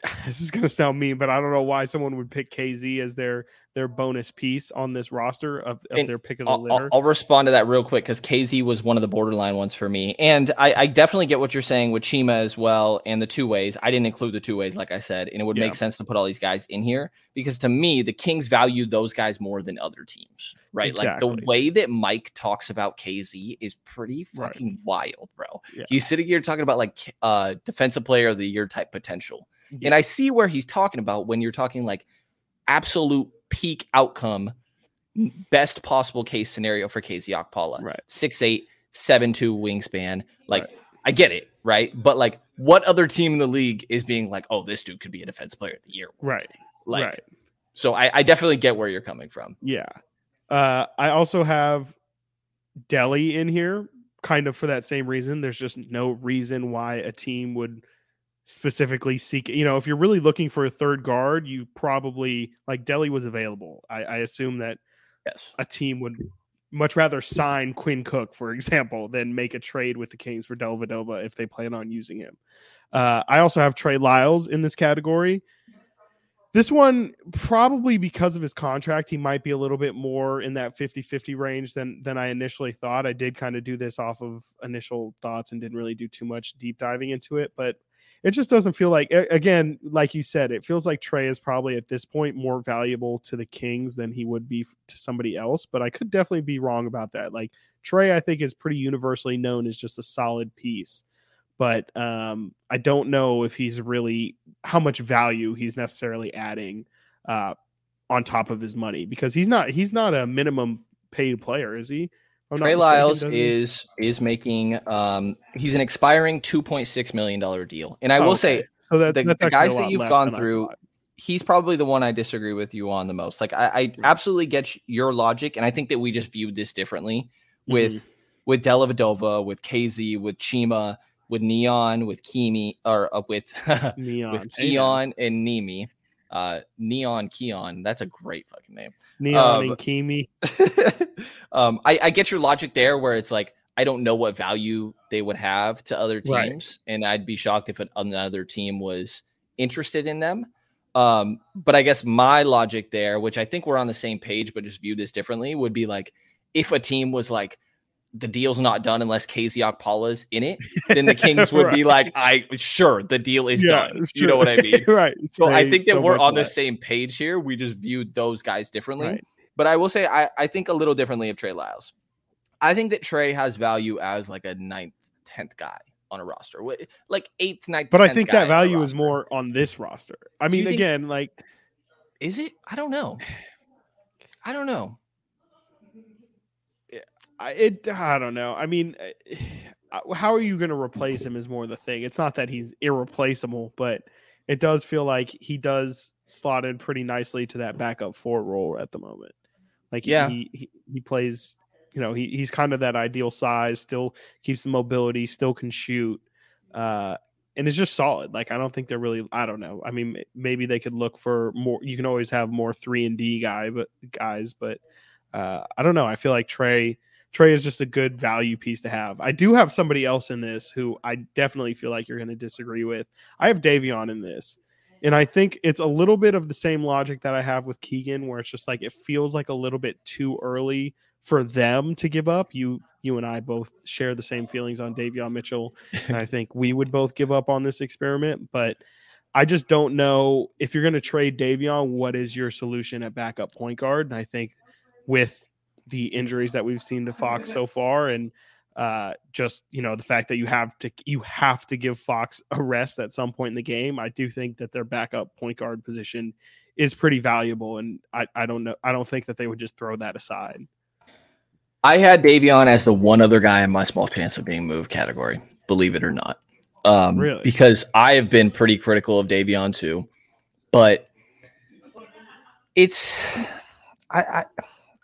(laughs) this is going to sound mean, but I don't know why someone would pick KZ as their their bonus piece on this roster of, of their pick of the I'll, litter. I'll, I'll respond to that real quick because KZ was one of the borderline ones for me, and I, I, definitely get what you're saying with Chima as well, and the two ways. I didn't include the two ways, like I said, and it would yeah. make sense to put all these guys in here because to me, the Kings value those guys more than other teams, right? Exactly. Like the way that Mike talks about KZ is pretty fucking right. wild, bro. Yeah. He's sitting here talking about like uh defensive player of the year type potential. Yeah. And I see where he's talking about when you're talking like absolute peak outcome, best possible case scenario for KZ Okpala. Right. Six eight, seven two wingspan. Like right. I get it, right? But like what other team in the league is being like, oh, this dude could be a defense player of the year? Right. Like right. so I, I definitely get where you're coming from. Yeah. Uh I also have Delly in here, kind of for that same reason. There's just no reason why a team would specifically seek you know if you're really looking for a third guard you probably like Delly was available. I, I assume that yes. a team would much rather sign Quinn Cook for example than make a trade with the Kings for Dellavedova if they plan on using him. Uh, I also have Trey Lyles in this category. This one probably because of his contract he might be a little bit more in that 50-50 range than than I initially thought. I did kind of do this off of initial thoughts and didn't really do too much deep diving into it but it just doesn't feel like again like you said it feels like trey is probably at this point more valuable to the kings than he would be to somebody else but i could definitely be wrong about that. Like trey i think is pretty universally known as just a solid piece but um, i don't know if he's really how much value he's necessarily adding uh, on top of his money because he's not he's not a minimum paid player is he Trey Lyles is is making um he's an expiring two point six million dollar deal, and I oh, will okay. say so that the, the guys that you've gone through, he's probably the one I disagree with you on the most. Like I, I absolutely get your logic, and I think that we just viewed this differently with mm-hmm. with Dellavedova, with KZ, with Chima, with Neon, with Kimi, or uh, with (laughs) Neon. with Keon and Nimi uh, Neon Keon. That's a great fucking name. Neon um, and Kimi. (laughs) um, I, I get your logic there, where it's like I don't know what value they would have to other teams, right. and I'd be shocked if another team was interested in them. Um, but I guess my logic there, which I think we're on the same page, but just view this differently, would be like if a team was like the deal's not done unless KZ Okpala's in it, (laughs) then the Kings would right. be like, I sure the deal is yeah, done. You know what I mean? (laughs) right. So I think that so we're on the same page here. We just viewed those guys differently. Right. But I will say I, I think a little differently of Trey Lyles. I think that Trey has value as like a ninth, tenth guy on a roster. Like eighth, ninth. But I think that value is more on this roster. I mean, again, like is it? I don't know. (sighs) I don't know. I, it I don't know. I mean, eh, (sighs) how are you going to replace him is more the thing. It's not that he's irreplaceable, but it does feel like he does slot in pretty nicely to that backup four role at the moment. Like yeah, he he, he plays. You know, he, he's kind of that ideal size. Still keeps the mobility. Still can shoot. Uh, and it's just solid. Like I don't think they're really. I don't know. I mean, maybe they could look for more. You can always have more three and D guy, but guys, but uh, I don't know. I feel like Trey Trey is just a good value piece to have. I do have somebody else in this who I definitely feel like you're going to disagree with. I have Davion in this. And I think it's a little bit of the same logic that I have with Keegan, where it's just like it feels like a little bit too early for them to give up. You you and I both share the same feelings on Davion Mitchell. and I (laughs) think we would both give up on this experiment. But I just don't know if you're going to trade Davion, what is your solution at backup point guard? And I think with the injuries that we've seen to Fox so far, and uh, just you know the fact that you have to you have to give Fox a rest at some point in the game. I do think that their backup point guard position is pretty valuable, and I, I don't know I don't think that they would just throw that aside. I had Davion as the one other guy in my small chance of being moved category, believe it or not. Um, really? Because I have been pretty critical of Davion too, but it's I, I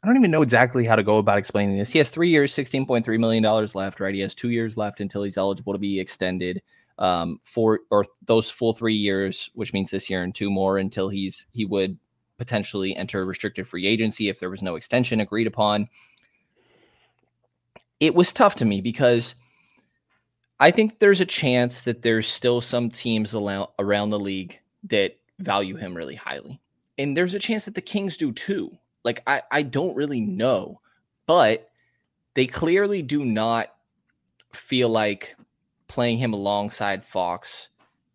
I don't even know exactly how to go about explaining this. He has three years, $16.3 million left, right? He has two years left until he's eligible to be extended um, for or those full three years, which means this year and two more until he's he would potentially enter restricted free agency if there was no extension agreed upon. It was tough to me because I think there's a chance that there's still some teams around the league that value him really highly. And there's a chance that the Kings do too. Like I, I don't really know, but they clearly do not feel like playing him alongside Fox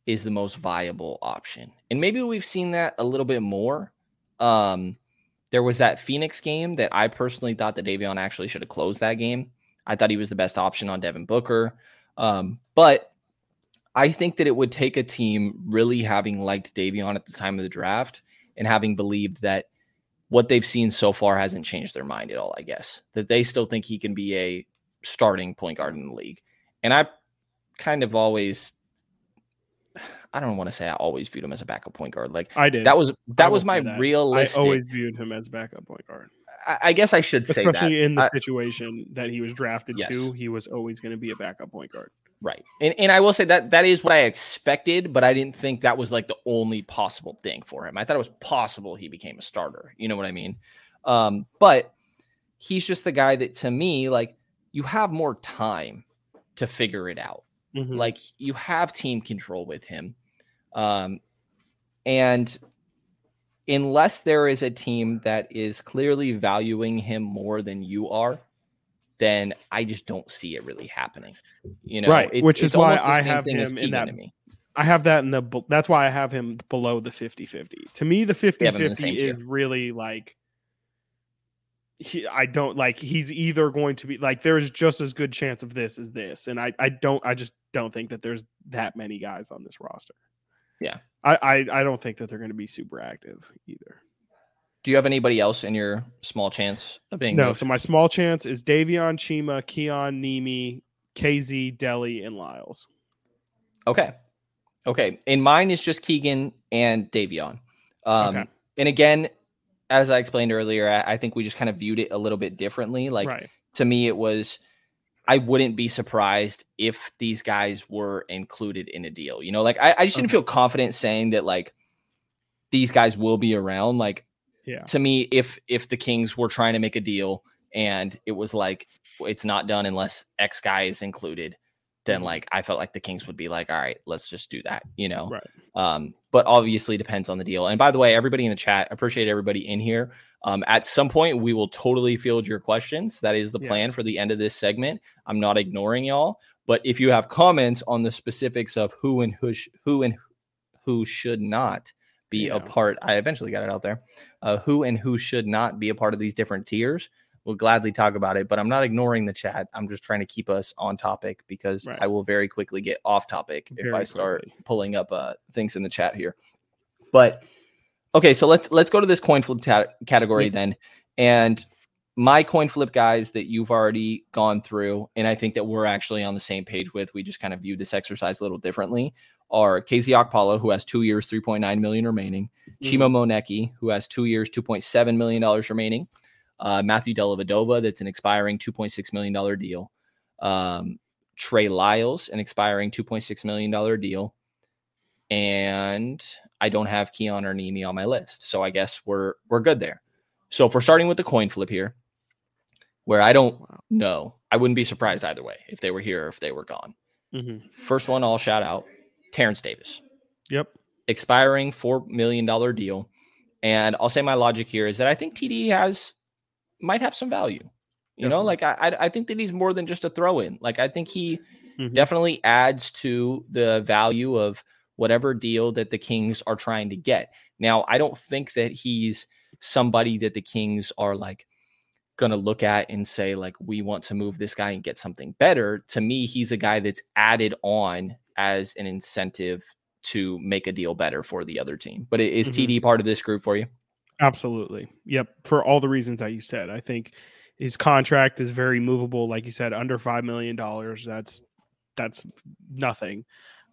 is the most viable option. And maybe we've seen that a little bit more. Um, there was that Phoenix game that I personally thought that Davion actually should have closed that game. I thought he was the best option on Devin Booker. Um, but I think that it would take a team really having liked Davion at the time of the draft and having believed that what they've seen so far hasn't changed their mind at all, I guess. That they still think he can be a starting point guard in the league. And I kind of always I don't want to say I always viewed him as a backup point guard. Like I did. That was that was my realistic. I always viewed him as backup point guard. I, I guess I should say especially in the I, situation that he was drafted yes. to, he was always going to be a backup point guard. Right. And and I will say that that is what I expected, but I didn't think that was like the only possible thing for him. I thought it was possible he became a starter. You know what I mean? Um, but he's just the guy that to me, like, you have more time to figure it out. Mm-hmm. Like you have team control with him. Um, and unless there is a team that is clearly valuing him more than you are, then I just don't see it really happening. You know, right? It's, Which is why I have him in that. I have that in the. That's why I have him below the 50-50. To me, the 50-50 is tier. really like. He, I don't like. He's either going to be like. There's just as good chance of this as this, and I. I don't. I just don't think that there's that many guys on this roster. Yeah, I. I, I don't think that they're going to be super active either. Do you have anybody else in your small chance of being? No. So my small chance is Davion, Chima, Keon, Nimi, KZ, Delly, and Lyles. Okay. Okay. In mine is just Keegan and Davion. Um, okay. And again, as I explained earlier, I, I, think we just kind of viewed it a little bit differently. Like right. to me, it was I wouldn't be surprised if these guys were included in a deal. You know, like I, I just didn't okay. feel confident saying that like these guys will be around. Like yeah. To me, if if the Kings were trying to make a deal and it was like it's not done unless X guy is included, then mm-hmm. like I felt like the Kings would be like, all right, let's just do that, you know. Right. Um, but obviously depends on the deal. And by the way, everybody in the chat, appreciate everybody in here. Um, at some point, we will totally field your questions. That is the plan yes. for the end of this segment. I'm not ignoring y'all, but if you have comments on the specifics of who and who sh- who and who should not be yeah. a part. I eventually got it out there. Uh, who and who should not be a part of these different tiers. We'll gladly talk about it, but I'm not ignoring the chat. I'm just trying to keep us on topic because right. I will very quickly get off topic very if I start quickly. pulling up uh, things in the chat here. But okay, so let's let's go to this coin flip ta- category yeah. then, and my coin flip guys that you've already gone through, and I think that we're actually on the same page with. We just kind of viewed this exercise a little differently are KZ Okpala, who has two years, 3.9 million remaining, mm-hmm. Chima Moneke, who has two years, $2.7 million remaining, uh, Matthew Dellavedova, that's an expiring $2.6 million deal, um, Trey Lyles, an expiring $2.6 million deal, and I don't have Keon or Nimi on my list. So I guess we're we're good there. So if we're starting with the coin flip here, where I don't know, I wouldn't be surprised either way if they were here or if they were gone. Mm-hmm. First one I'll shout out Terrence Davis. Yep. Expiring $4 million deal. And I'll say my logic here is that I think TD has might have some value. You definitely. know, like I I think that he's more than just a throw in. Like I think he mm-hmm. definitely adds to the value of whatever deal that the Kings are trying to get. Now, I don't think that he's somebody that the Kings are like going to look at and say like we want to move this guy and get something better to me he's a guy that's added on as an incentive to make a deal better for the other team. But is mm-hmm. td part of this group for you? Absolutely. Yep for all the reasons that you said. I think his contract is very movable like you said under five million dollars. That's that's nothing.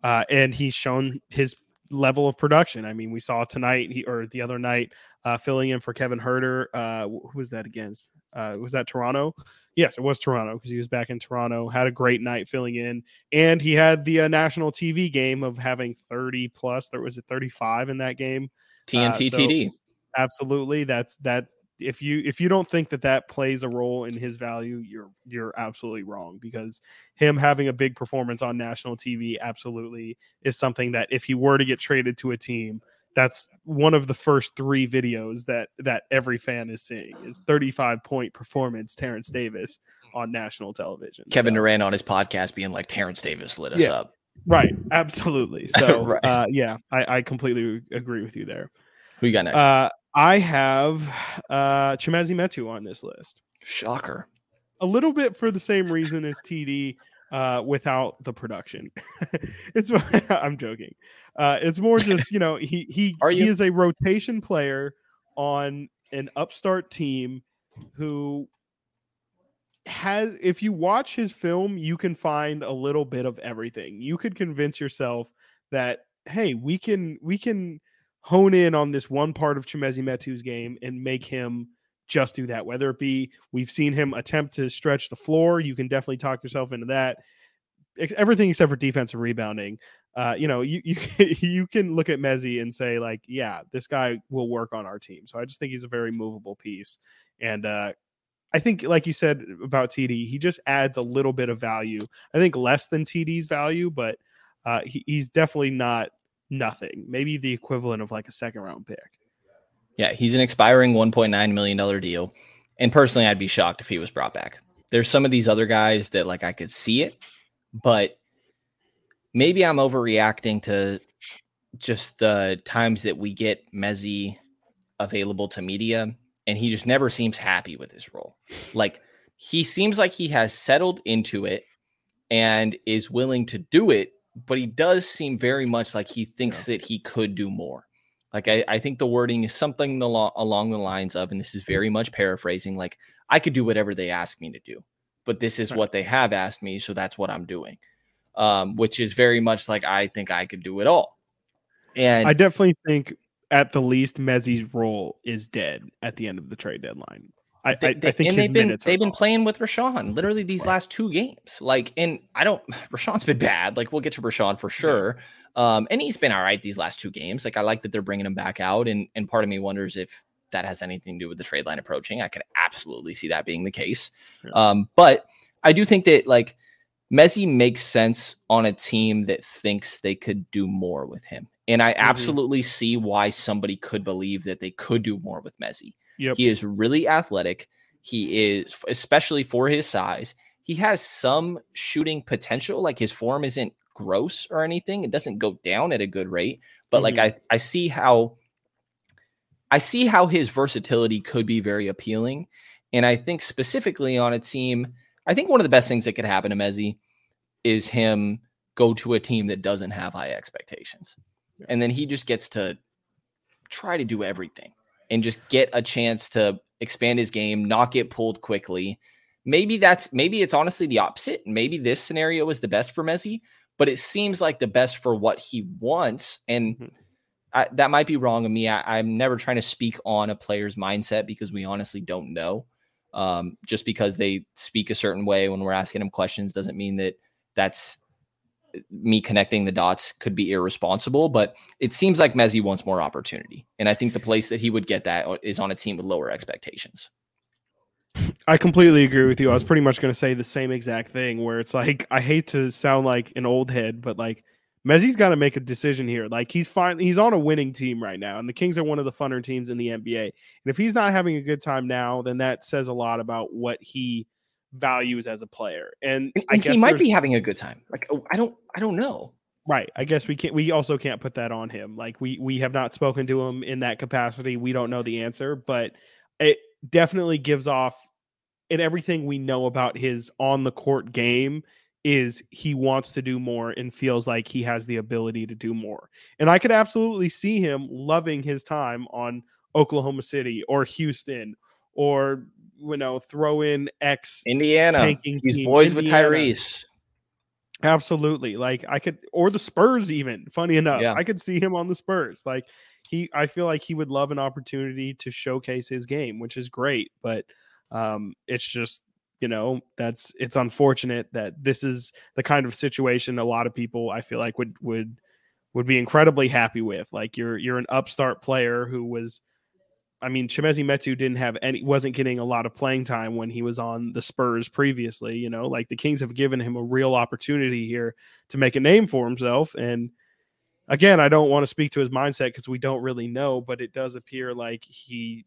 Uh, and he's shown his level of production. I mean, we saw tonight he, or the other night uh, filling in for Kevin Huerter. Uh, who was that against? Uh, was that Toronto? Yes, it was Toronto because he was back in Toronto. Had a great night filling in, and he had the uh, national TV game of having thirty plus. There was a thirty-five in that game. TNT uh, so TD. Absolutely, that's that if you if you don't think that that plays a role in his value, you're you're absolutely wrong because him having a big performance on national TV absolutely is something that if he were to get traded to a team, that's one of the first three videos that that every fan is seeing is 35 point performance Terrence Davis on national television. Kevin so. Durant on his podcast being like Terrence Davis lit us yeah, up. Right, absolutely. (laughs) So right. Uh, yeah, I, I completely agree with you there. Who you got next? Uh, I have uh Chimezie Metu on this list. Shocker. A little bit for the same reason as TD uh without the production. (laughs) it's (laughs) I'm joking. Uh it's more (laughs) just, you know, he he he is a rotation player on an upstart team who has if you watch his film, you can find a little bit of everything. You could convince yourself that hey, we can we can hone in on this one part of Chimezie Metu's game and make him just do that. Whether it be we've seen him attempt to stretch the floor, you can definitely talk yourself into that. Everything except for defensive rebounding. Uh, you know, you (laughs) you you can look at Mezzi and say like, yeah, this guy will work on our team. So I just think he's a very movable piece, and uh, I think, like you said about TD, he just adds a little bit of value. I think less than TD's value, but uh, he, he's definitely not nothing. Maybe the equivalent of like a second round pick. Yeah, he's an expiring $1.9 million deal. And personally, I'd be shocked if he was brought back. There's some of these other guys that like I could see it, but maybe I'm overreacting to just the times that we get Mezzi available to media, and he just never seems happy with his role. Like he seems like he has settled into it and is willing to do it but he does seem very much like he thinks yeah. that he could do more. Like I, I think the wording is something along along the lines of, and this is very much paraphrasing, like I could do whatever they ask me to do, but this is what they have asked me, so that's what I'm doing. Um, which is very much like I think I could do it all. And I definitely think at the least Mezzi's role is dead at the end of the trade deadline. I, they, I, I think and they've been they've been playing with Richaun literally these right. last two games. Like, and I don't (sighs) Richaun's been bad. Like, we'll get to Richaun for sure. Um, and he's been all right these last two games. Like, I like that they're bringing him back out, and and part of me wonders if that has anything to do with the trade line approaching. I could absolutely see that being the case. Yeah. Um, but I do think that like Mezzi makes sense on a team that thinks they could do more with him. And I mm-hmm. absolutely see why somebody could believe that they could do more with Mezzi. Yep. He is really athletic. He is, especially for his size, he has some shooting potential. Like his form isn't gross or anything. It doesn't go down at a good rate. But mm-hmm. like I, I see how I see how his versatility could be very appealing. And I think specifically on a team, I think one of the best things that could happen to Mezzi is him go to a team that doesn't have high expectations. Yeah. And then he just gets to try to do everything and just get a chance to expand his game, not get pulled quickly. Maybe that's maybe it's honestly the opposite. Maybe this scenario is the best for Mezzi, but it seems like the best for what he wants. And mm-hmm. I, that might be wrong of me. I, am never trying to speak on a player's mindset because we honestly don't know. Um, just because they speak a certain way when we're asking them questions doesn't mean that that's me connecting the dots could be irresponsible, but it seems like Mezzi wants more opportunity. And I think the place that he would get that uh, on a team with lower expectations. I completely agree with you. I was pretty much going to say the same exact thing where it's like, I hate to sound like an old head, but like Mezzi's got to make a decision here. Like he's fine. He's on a winning team right now, and the Kings are one of the funner teams in the NBA. And if he's not having a good time now, then that says a lot about what he values as a player. And, I guess he might be having a good time. Like oh, I don't I don't know. Right. I guess we can't we also can't put that on him. Like we we have not spoken to him in that capacity. We don't know the answer, but it definitely gives off and everything we know about his on the court game is he wants to do more and feels like he has the ability to do more. And I could absolutely see him loving his time on Oklahoma City or Houston or you know throw in X Indiana. He's boys Indiana. with Tyrese. Absolutely. Like I could or the Spurs even. Funny enough, yeah. I could see him on the Spurs. Like he I feel like he would love an opportunity to showcase his game, which is great, but um it's just you know that's it's unfortunate that this is the kind of situation a lot of people i feel like would would would be incredibly happy with like you're you're an upstart player who was I mean, Chimezie Metu didn't have any, wasn't getting a lot of playing time when he was on the Spurs previously. You know, like the Kings have given him a real opportunity here to make a name for himself. And again, I don't want to speak to his mindset because we don't really know, but it does appear like he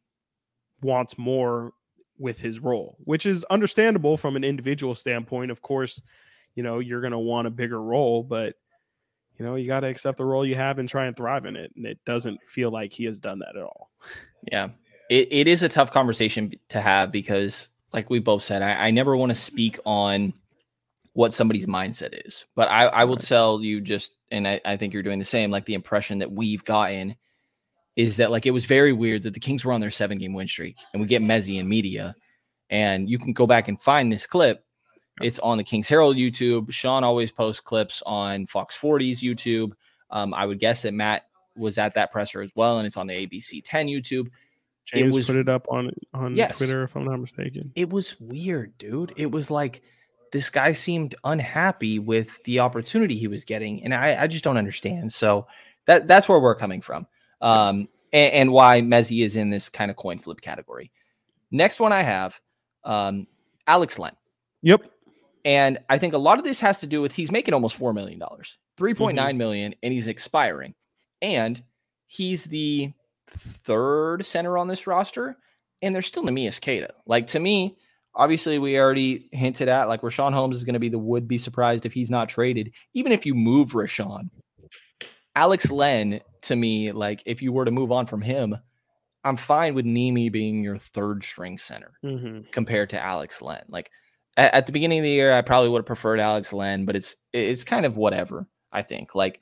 wants more with his role, which is understandable from an individual standpoint. Of course, you know, you're going to want a bigger role, but you know, you got to accept the role you have and try and thrive in it. And it doesn't feel like he has done that at all. Yeah. It, it is a tough conversation to have because, like we both said, I, I never want to speak on what somebody's mindset is. But I, I will tell you just, and I, I think you're doing the same, like the impression that we've gotten is that like it was very weird that the Kings were on their seven game win streak and we get Mezzi in media. And you can go back and find this clip. It's on the Kings Herald YouTube. Sean always posts clips on Fox 40's YouTube. Um, I would guess that Matt was at that presser as well, and it's on the ABC 10 YouTube. James it was, put it up on on yes, Twitter, if I'm not mistaken. It was weird, dude. It was like this guy seemed unhappy with the opportunity he was getting, and I, I just don't understand. So that that's where we're coming from um, and, and, why Mezzi is in this kind of coin flip category. Next one I have um, Alex Len. Yep. And I think a lot of this has to do with he's making almost $4 million, three point nine mm-hmm. million, and he's expiring. And he's the third center on this roster. And there's still Neemias Queta. Like to me, obviously we already hinted at like Richaun Holmes is going to be the would be surprised if he's not traded. Even if you move Richaun, Alex Len to me, like if you were to move on from him, I'm fine with Nimi being your third string center mm-hmm. compared to Alex Len. Like at, at, the beginning of the year, I probably would have preferred Alex Len, but it's it's kind of whatever. I think like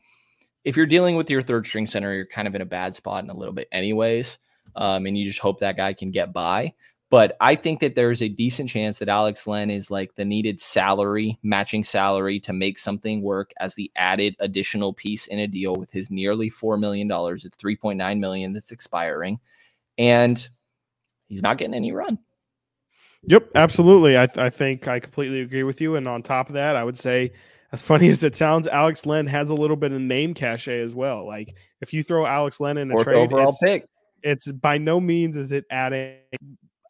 if you're dealing with your third string center, you're kind of in a bad spot in a little bit, anyways. Um, and you just hope that guy can get by. But I think that there's a decent chance that Alex Len is like the needed salary, matching salary to make something work as the added additional piece in a deal with his nearly $4 million. It's 3.9 million that's expiring. And he's not getting any run. Yep, absolutely. I, th- I think I completely agree with you. And on top of that, I would say, as funny (laughs) as it sounds, Alex Len has a little bit of name cachet as well. Like if you throw Alex Len in a Fourth trade, overall it's, pick. It's by no means is it adding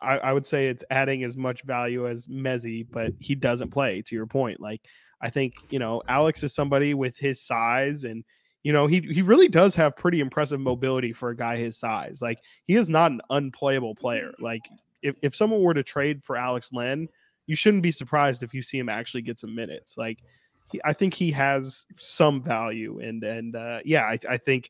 I, I, would say it's adding as much value as Mezzi, but he doesn't play. To your point, like I think you know Alex is somebody with his size, and you know he he really does have pretty impressive mobility for a guy his size. Like he is not an unplayable player. Like if if someone were to trade for Alex Len, you shouldn't be surprised if you see him actually get some minutes. Like he, I think he has some value, and and uh, yeah, I, I think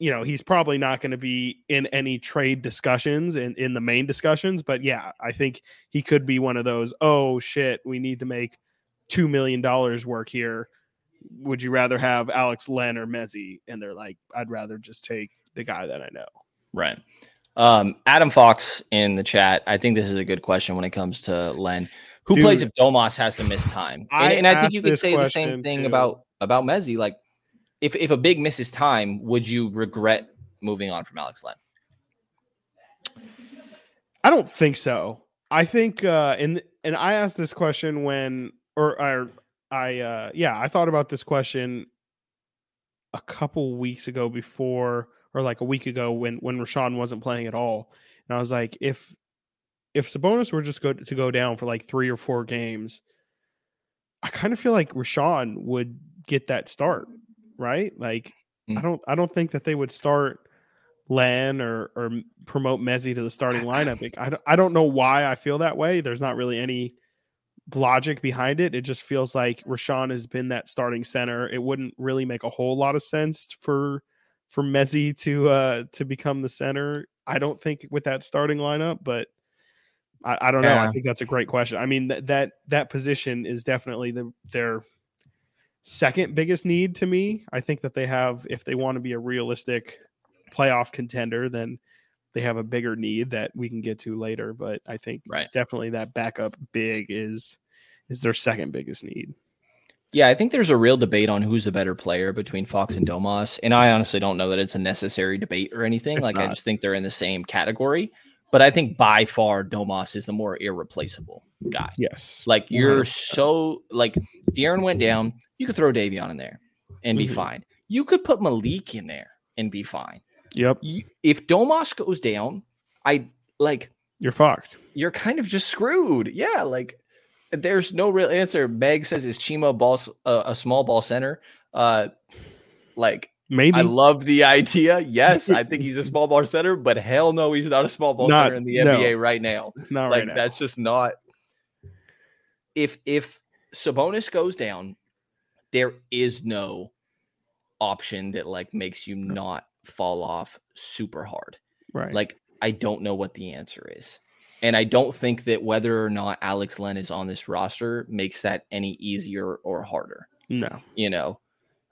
you know, he's probably not going to be in any trade discussions in, in the main discussions. But yeah, I think he could be one of those, oh shit, we need to make $2 million work here. Would you rather have Alex Len or Mezzi? And they're like, I'd rather just take the guy that I know. Right. Um, Adam Fox in the chat. I think this is a good question when it comes to Len. Who Dude, plays if Domas has to miss time? And I, and I think you could say the same thing too. about about Mezzi. Like if if a big misses time, would you regret moving on from Alex Len? I don't think so. I think uh and and I asked this question when or I I uh yeah, I thought about this question a couple weeks ago before or like a week ago when when Richaun wasn't playing at all. And I was like if if Sabonis were just go to go down for like 3 or 4 games, I kind of feel like Richaun would get that start right? Like mm. I don't I don't think that they would start Len or or promote Mezzi to the starting lineup. I, I don't know why I feel that way. There's not really any logic behind it. It just feels like Richaun has been that starting center. It wouldn't really make a whole lot of sense for for Mezzi to uh to become the center. I don't think with that starting lineup, but I, I don't know. Yeah. I think that's a great question. I mean that that that position is definitely the their second biggest need to me. I think that they have if they want to be a realistic playoff contender, then they have a bigger need that we can get to later. But I think right. definitely that backup big is is their second biggest need. Yeah, I think there's a real debate on who's the better player between Fox and Domas. And I honestly don't know that it's a necessary debate or anything. It's like not. I just think they're in the same category. But I think by far Domas is the more irreplaceable guy. Yes. Like you're 100%. so like De'Aaron went down, you could throw Davion in there and be mm-hmm. fine. You could put Malik in there and be fine. Yep. If Domas goes down, I like you're fucked. You're kind of just screwed. Yeah, like there's no real answer. Meg says is Chima ball uh, a small ball center? Uh, like maybe I love the idea. Yes, I think he's a (laughs) small ball center, but hell no, he's not a small ball not, center in the NBA no. right now. Not like right now. that's just not. If if Sabonis goes down, there is no option that like makes you not fall off super hard. Right. Like I don't know what the answer is. And I don't think that whether or not Alex Len is on this roster makes that any easier or harder. No. You know.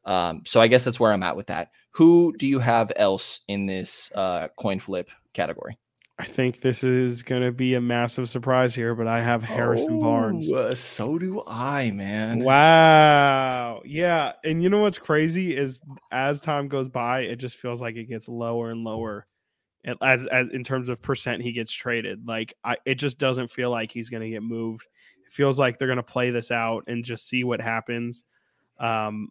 Um, so I guess that's where I'm at with that. Who do you have else in this uh, coin flip category? I think this is going to be a massive surprise here, but I have Harrison oh, Barnes. Uh, so do I, man. Wow. Yeah. And you know what's crazy is as time goes by, it just feels like it gets lower and lower as, as in terms of percent he gets traded. Like I, it just doesn't feel like he's going to get moved. It feels like they're going to play this out and just see what happens. Um,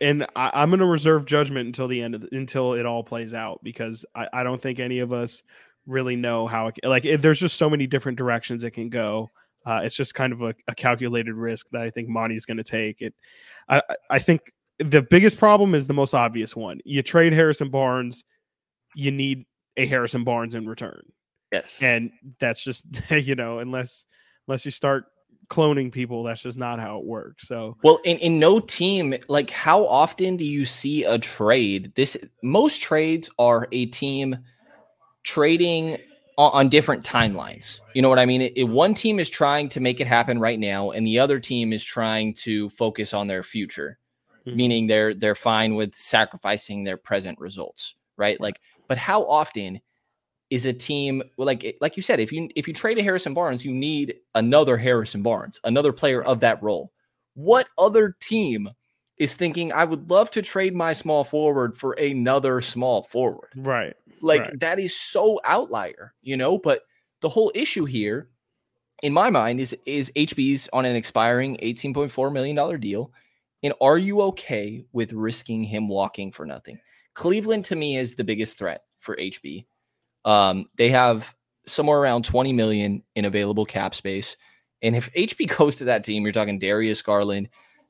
and I, am going to reserve judgment until the end of the, until it all plays out because I, I don't think any of us really know how it, like it, there's just so many different directions it can go. Uh, it's just kind of a, a, calculated risk that I think Monte's going to take. It, I, I think the biggest problem is the most obvious one. You trade Harrison Barnes, you need a Harrison Barnes in return. Yes, and that's just (laughs) you know unless unless you start cloning people, that's just not how it works. So well, in in no team, like how often do you see a trade? This most trades are a team trading on, on different timelines. You know what I mean? It, it, one team is trying to make it happen right now, and the other team is trying to focus on their future, mm-hmm. meaning they're they're fine with sacrificing their present results, right? Like, but how often is a team like eh, like you said, if you if you trade a Harrison Barnes, you need another Harrison Barnes, another player of that role. What other team is thinking I would love to trade my small forward for another small forward? Right. Like right. that is so outlier, you know. But the whole issue here, in my mind, is is HB's on an expiring eighteen point four million dollar deal, and are you okay with risking him walking for nothing? Cleveland to me is the biggest threat for HB. Um, they have somewhere around 20 million in available cap space. And if HB (laughs) goes to that team, you're talking Darius Garland,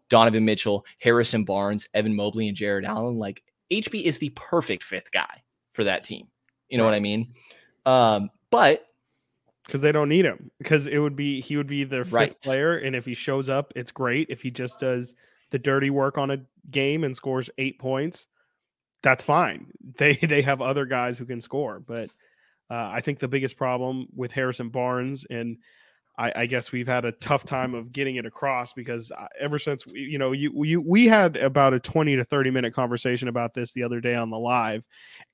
Donovan Mitchell, Harrison Barnes, Evan Mobley, and Jarrett Allen. Like HB is the perfect fifth guy for that team. You know right. what I mean? Um, but because they don't need him, because it would be he would be their fifth right. player, and if he shows up, it's great. If he just does the dirty work on a game and scores eight points, that's fine. They (laughs) they have other guys who can score, but uh, I think the biggest problem with Harrison Barnes and I, I, guess we've had a tough time of getting it across because uh, ever since we, you know, you, you, we had about a 20 to 30 minute conversation about this the other day on the live,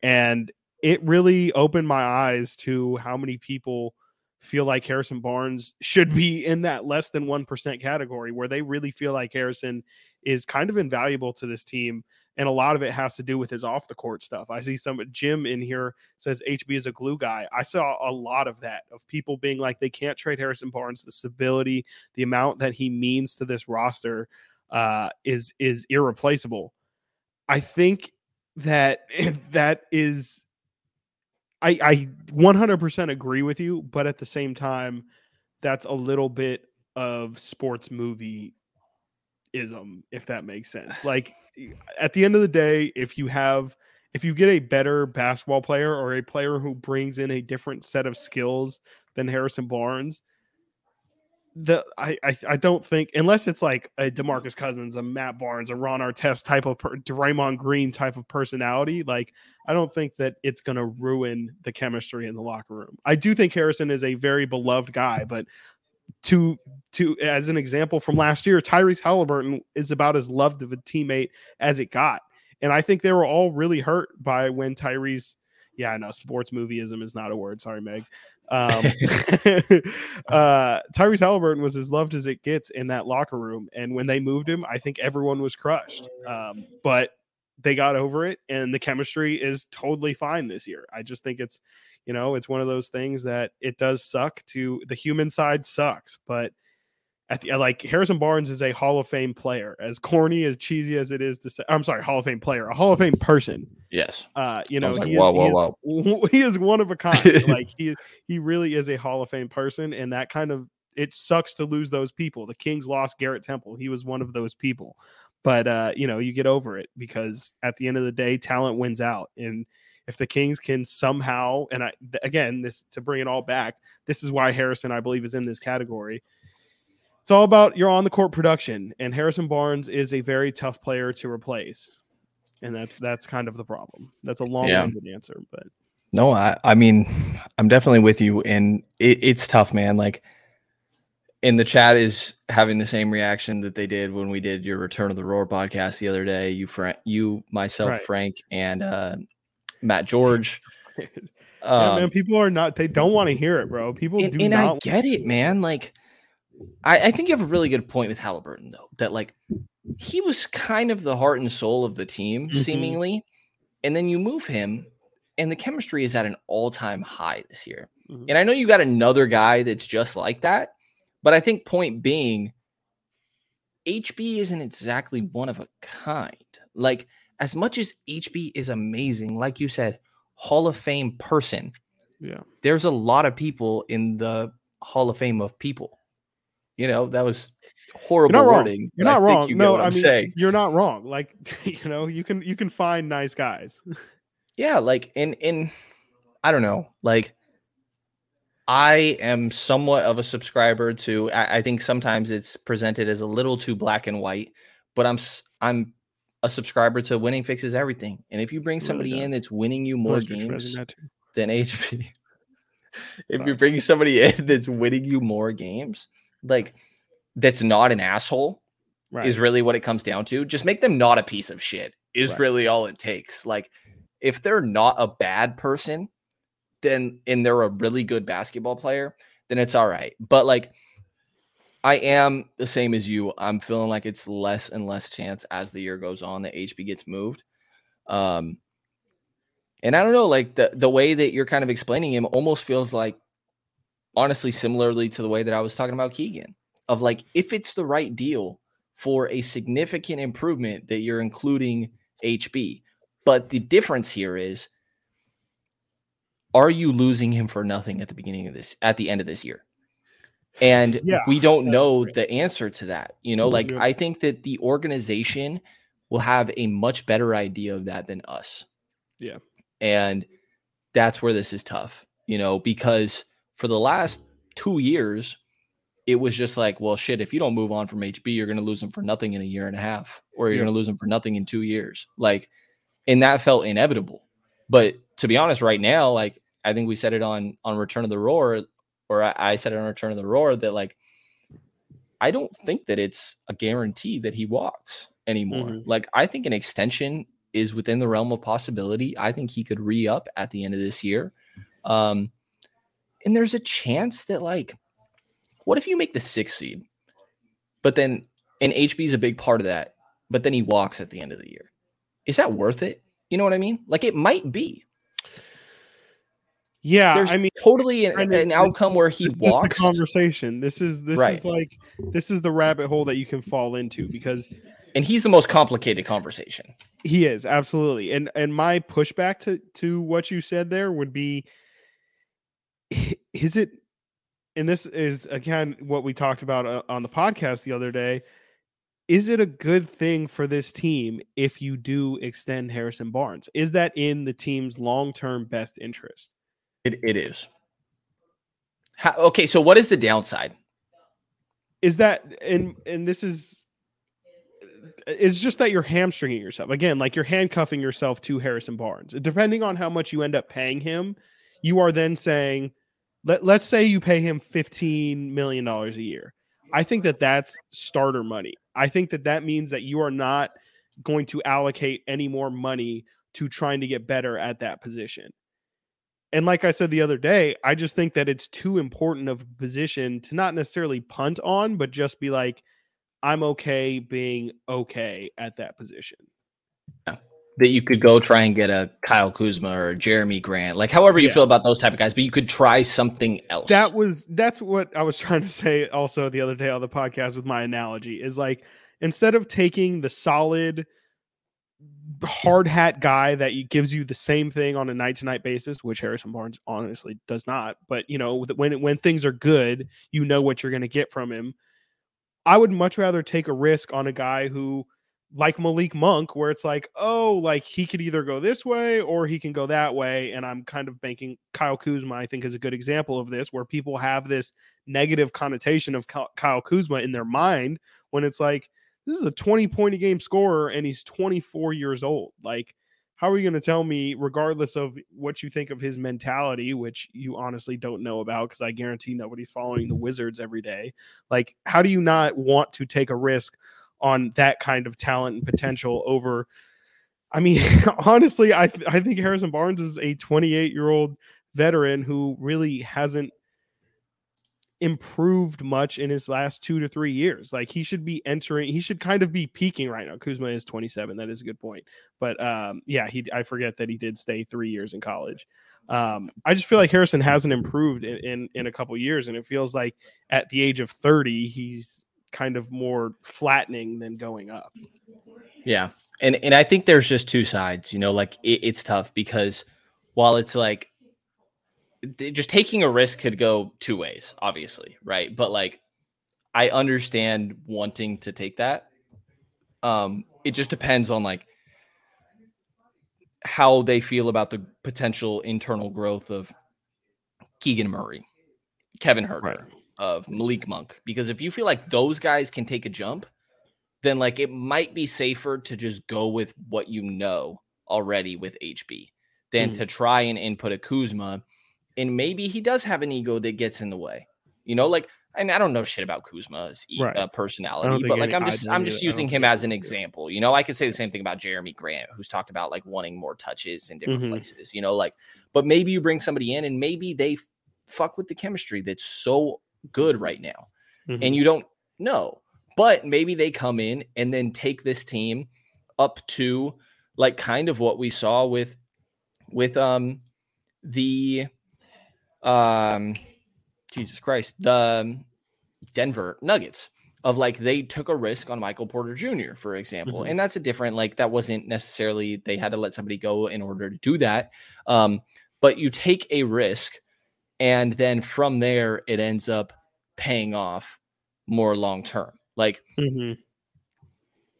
and it really opened my eyes to how many people feel like Harrison Barnes should be in that less than 1% category where they really feel like Harrison is kind of invaluable to this team and a lot of it has to do with his off the court stuff. I see some Jim in here says HB is a glue guy. I saw a lot of that of people being like they can't trade Harrison Barnes. The stability, the amount that he means to this roster uh, is is irreplaceable. I think that that is I I 100% agree with you, but at the same time that's a little bit of sports movie ism if that makes sense. Like at the end of the day, if you have if you get a better basketball player or a player who brings in a different set of skills than Harrison Barnes, the I, I, I don't think unless it's like a Demarcus Cousins, a Matt Barnes, a Ron Artest type of per, Draymond Green type of personality, like I don't think that it's going to ruin the chemistry in the locker room. I do think Harrison is a very beloved guy, but to to as an example from last year, Tyrese Halliburton is about as loved of a teammate as it got, and I think they were all really hurt by when Tyrese. Yeah, I know sports movieism is not a word. Sorry, Meg. Um, (laughs) (laughs) uh, Tyrese Halliburton was as loved as it gets in that locker room, and when they moved him, I think everyone was crushed. Um, but they got over it, and the chemistry is totally fine this year. I just think it's, you know, it's one of those things that it does suck. To the human side sucks, but at the like Harrison Barnes is a Hall of Fame player. As corny as cheesy as it is to say, I'm sorry, Hall of Fame player, a Hall of Fame person. Yes. Uh, you know, like, he, whoa, is, whoa, he, whoa. Is, (laughs) he is one of a kind. (laughs) like he he really is a Hall of Fame person, and that kind of it sucks to lose those people. The Kings lost Garrett Temple. He was one of those people. But uh, you know, you get over it because at the end of the day, talent wins out. And if the Kings can somehow, and I again, this to bring it all back, this is why Harrison, I believe, is in this category it's all about your on the court production, and Harrison Barnes is a very tough player to replace, and that's that's kind of the problem. That's a long-winded yeah. answer, but no, I I mean I'm definitely with you, and it, it's tough, man. Like, in the chat is having the same reaction that they did when we did your Return of the Roar podcast the other day. You, Frank, you, myself, right. Frank, and uh, Matt George. (laughs) yeah, um, man, people are not. They don't want to hear it, bro. People and, do and not. I get it, man. Like I, I think you have a really good point with Halliburton, though, that like he was kind of the heart and soul of the team, mm-hmm. seemingly. And then you move him, and the chemistry is at an all time high this year. Mm-hmm. And I know you got another guy that's just like that, but I think point being, HB isn't exactly one of a kind. Like, as much as HB is amazing, like you said, Hall of Fame person. Yeah. There's a lot of people in the Hall of Fame of people. You know, that was horrible you're not wording. Wrong. You're not wrong. You no, I mean, saying. you're not wrong. Like, (laughs) you know, you can you can find nice guys. yeah, like in in I don't know, like I am somewhat of a subscriber to. I, I, think sometimes it's presented as a little too black and white, but I'm I'm a subscriber to winning fixes everything. And if you bring somebody really in that's winning you more games than HP, (laughs) if Sorry. you bring somebody (laughs) in that's winning you more games, like that's not an asshole right. is really what it comes down to. Just make them not a piece of shit is right. really all it takes. Like if they're not a bad person, then and they're a really good basketball player, then it's all right. But like I am the same as you. I'm feeling like it's less and less chance as the year goes on that HB gets moved. Um and I don't know, like the the way that you're kind of explaining him almost feels like honestly similarly to the way that I was talking about Keegan of like if it's the right deal for a significant improvement that you're including HB. But the difference here is are you losing him for nothing at the beginning of this at the end of this year? And yeah, we don't know the answer to that. You know, like I think that the organization will have a much better idea of that than us. Yeah. And that's where this is tough, you know, because for the last two years, it was just like, well, shit, if you don't move on from HB, you're going to lose him for nothing in a year and a half, or you're yeah. going to lose him for nothing in two years. Like, and that felt inevitable. But to be honest, right now, like, I think we said it on on Return of the Roar, or I, I said it on Return of the Roar that like, I don't think that it's a guarantee that he walks anymore. Mm-hmm. Like, I think an extension is within the realm of possibility. I think he could re up at the end of this year. Um, and there's a chance that like, what if you make the sixth seed, but then and HB is a big part of that, but then he walks at the end of the year. Is that worth it? You know what I mean? Like it might be. Yeah, There's I mean, totally an, an outcome where he this walks. conversation. This is this right. is like this is the rabbit hole that you can fall into because, and he's the most complicated conversation. He is absolutely, and and my pushback to to what you said there would be is it and this is again what we talked about uh, on the podcast the other day is it a good thing for this team if you do extend Harrison Barnes? Is that in the team's long-term best interest? It, it is. How, okay, so what is the downside? is that and and this is it's just that you're hamstringing yourself. Again like you're handcuffing yourself to harrison barnes. Depending on how much you end up paying him you are then saying let, let's say you pay him 15 million dollars a year. I think that that's starter money. I think that that means that you are not going to allocate any more money to trying to get better at that position and like I said the other day, I just think that it's too important of a position to not necessarily punt on, but just be like, I'm okay being okay at that position. Yeah. That you could go try and get a Kyle Kuzma or Jerami Grant, like however you yeah. feel about those type of guys, but you could try something else. That was that's what I was (laughs) trying to say also the other day on the podcast with my analogy is like instead of taking the solid hard hat guy that gives you the same thing on a night to night basis, which Harrison Barnes honestly does not. But you know, when when things are good, you know what you're going to get from him. I would much rather take a risk on a guy who, like Malik Monk, where it's like, oh, like he could either go this way or he can go that way. And I'm kind of banking Kyle Kuzma, I think, is a good example of this, where people have this negative connotation of Kyle Kuzma in their mind when it's like this is a 20 point a game scorer and he's 24 years old. Like, how are you going to tell me, regardless of what you think of his mentality, which you honestly don't know about, because I guarantee nobody's following the Wizards every day? Like, how do you not want to take a risk on that kind of talent and potential over? I mean, (laughs) honestly, I th- I think Harrison Barnes is a 28 year old veteran who really hasn't improved much in his last two to three years. Like he should be entering, he should kind of be peaking right now. Kuzma is 27. That is a good point. But um, yeah, he I forget that he did stay three years in college. Um, I just feel like Harrison hasn't improved in, in, in a couple years, and it feels like at the age of 30, he's kind of more flattening than going up. Yeah. And and I think there's just two sides, you know, like it, it's tough because while it's like just taking a risk could go two ways, obviously, right? But like, I understand wanting to take that. Um, it just depends on like how they feel about the potential internal growth of Keegan Murray, Kevin Huerter, right. of Malik Monk. Because if you feel like those guys can take a jump, then like it might be safer to just go with what you know already with HB than mm-hmm. to try and input a Kuzma and maybe he does have an ego that gets in the way. You know, like and I don't know shit about Kuzma's right. uh, personality, but like I'm just I'm just using him as an example. You know, I could say the same thing about Jerami Grant, who's talked about like wanting more touches in different mm-hmm. places. You know, like, but maybe you bring somebody in and maybe they fuck with the chemistry that's so good right now, mm-hmm. and you don't know. But maybe they come in and then take this team up to like kind of what we saw with with um the um, Jesus Christ, the Denver Nuggets of like they took a risk on Michael Porter Jr., for example. Mm-hmm. And that's a different, like, that wasn't necessarily they had to let somebody go in order to do that. Um, but you take a risk, and then from there, it ends up paying off more long term. Like, mm-hmm.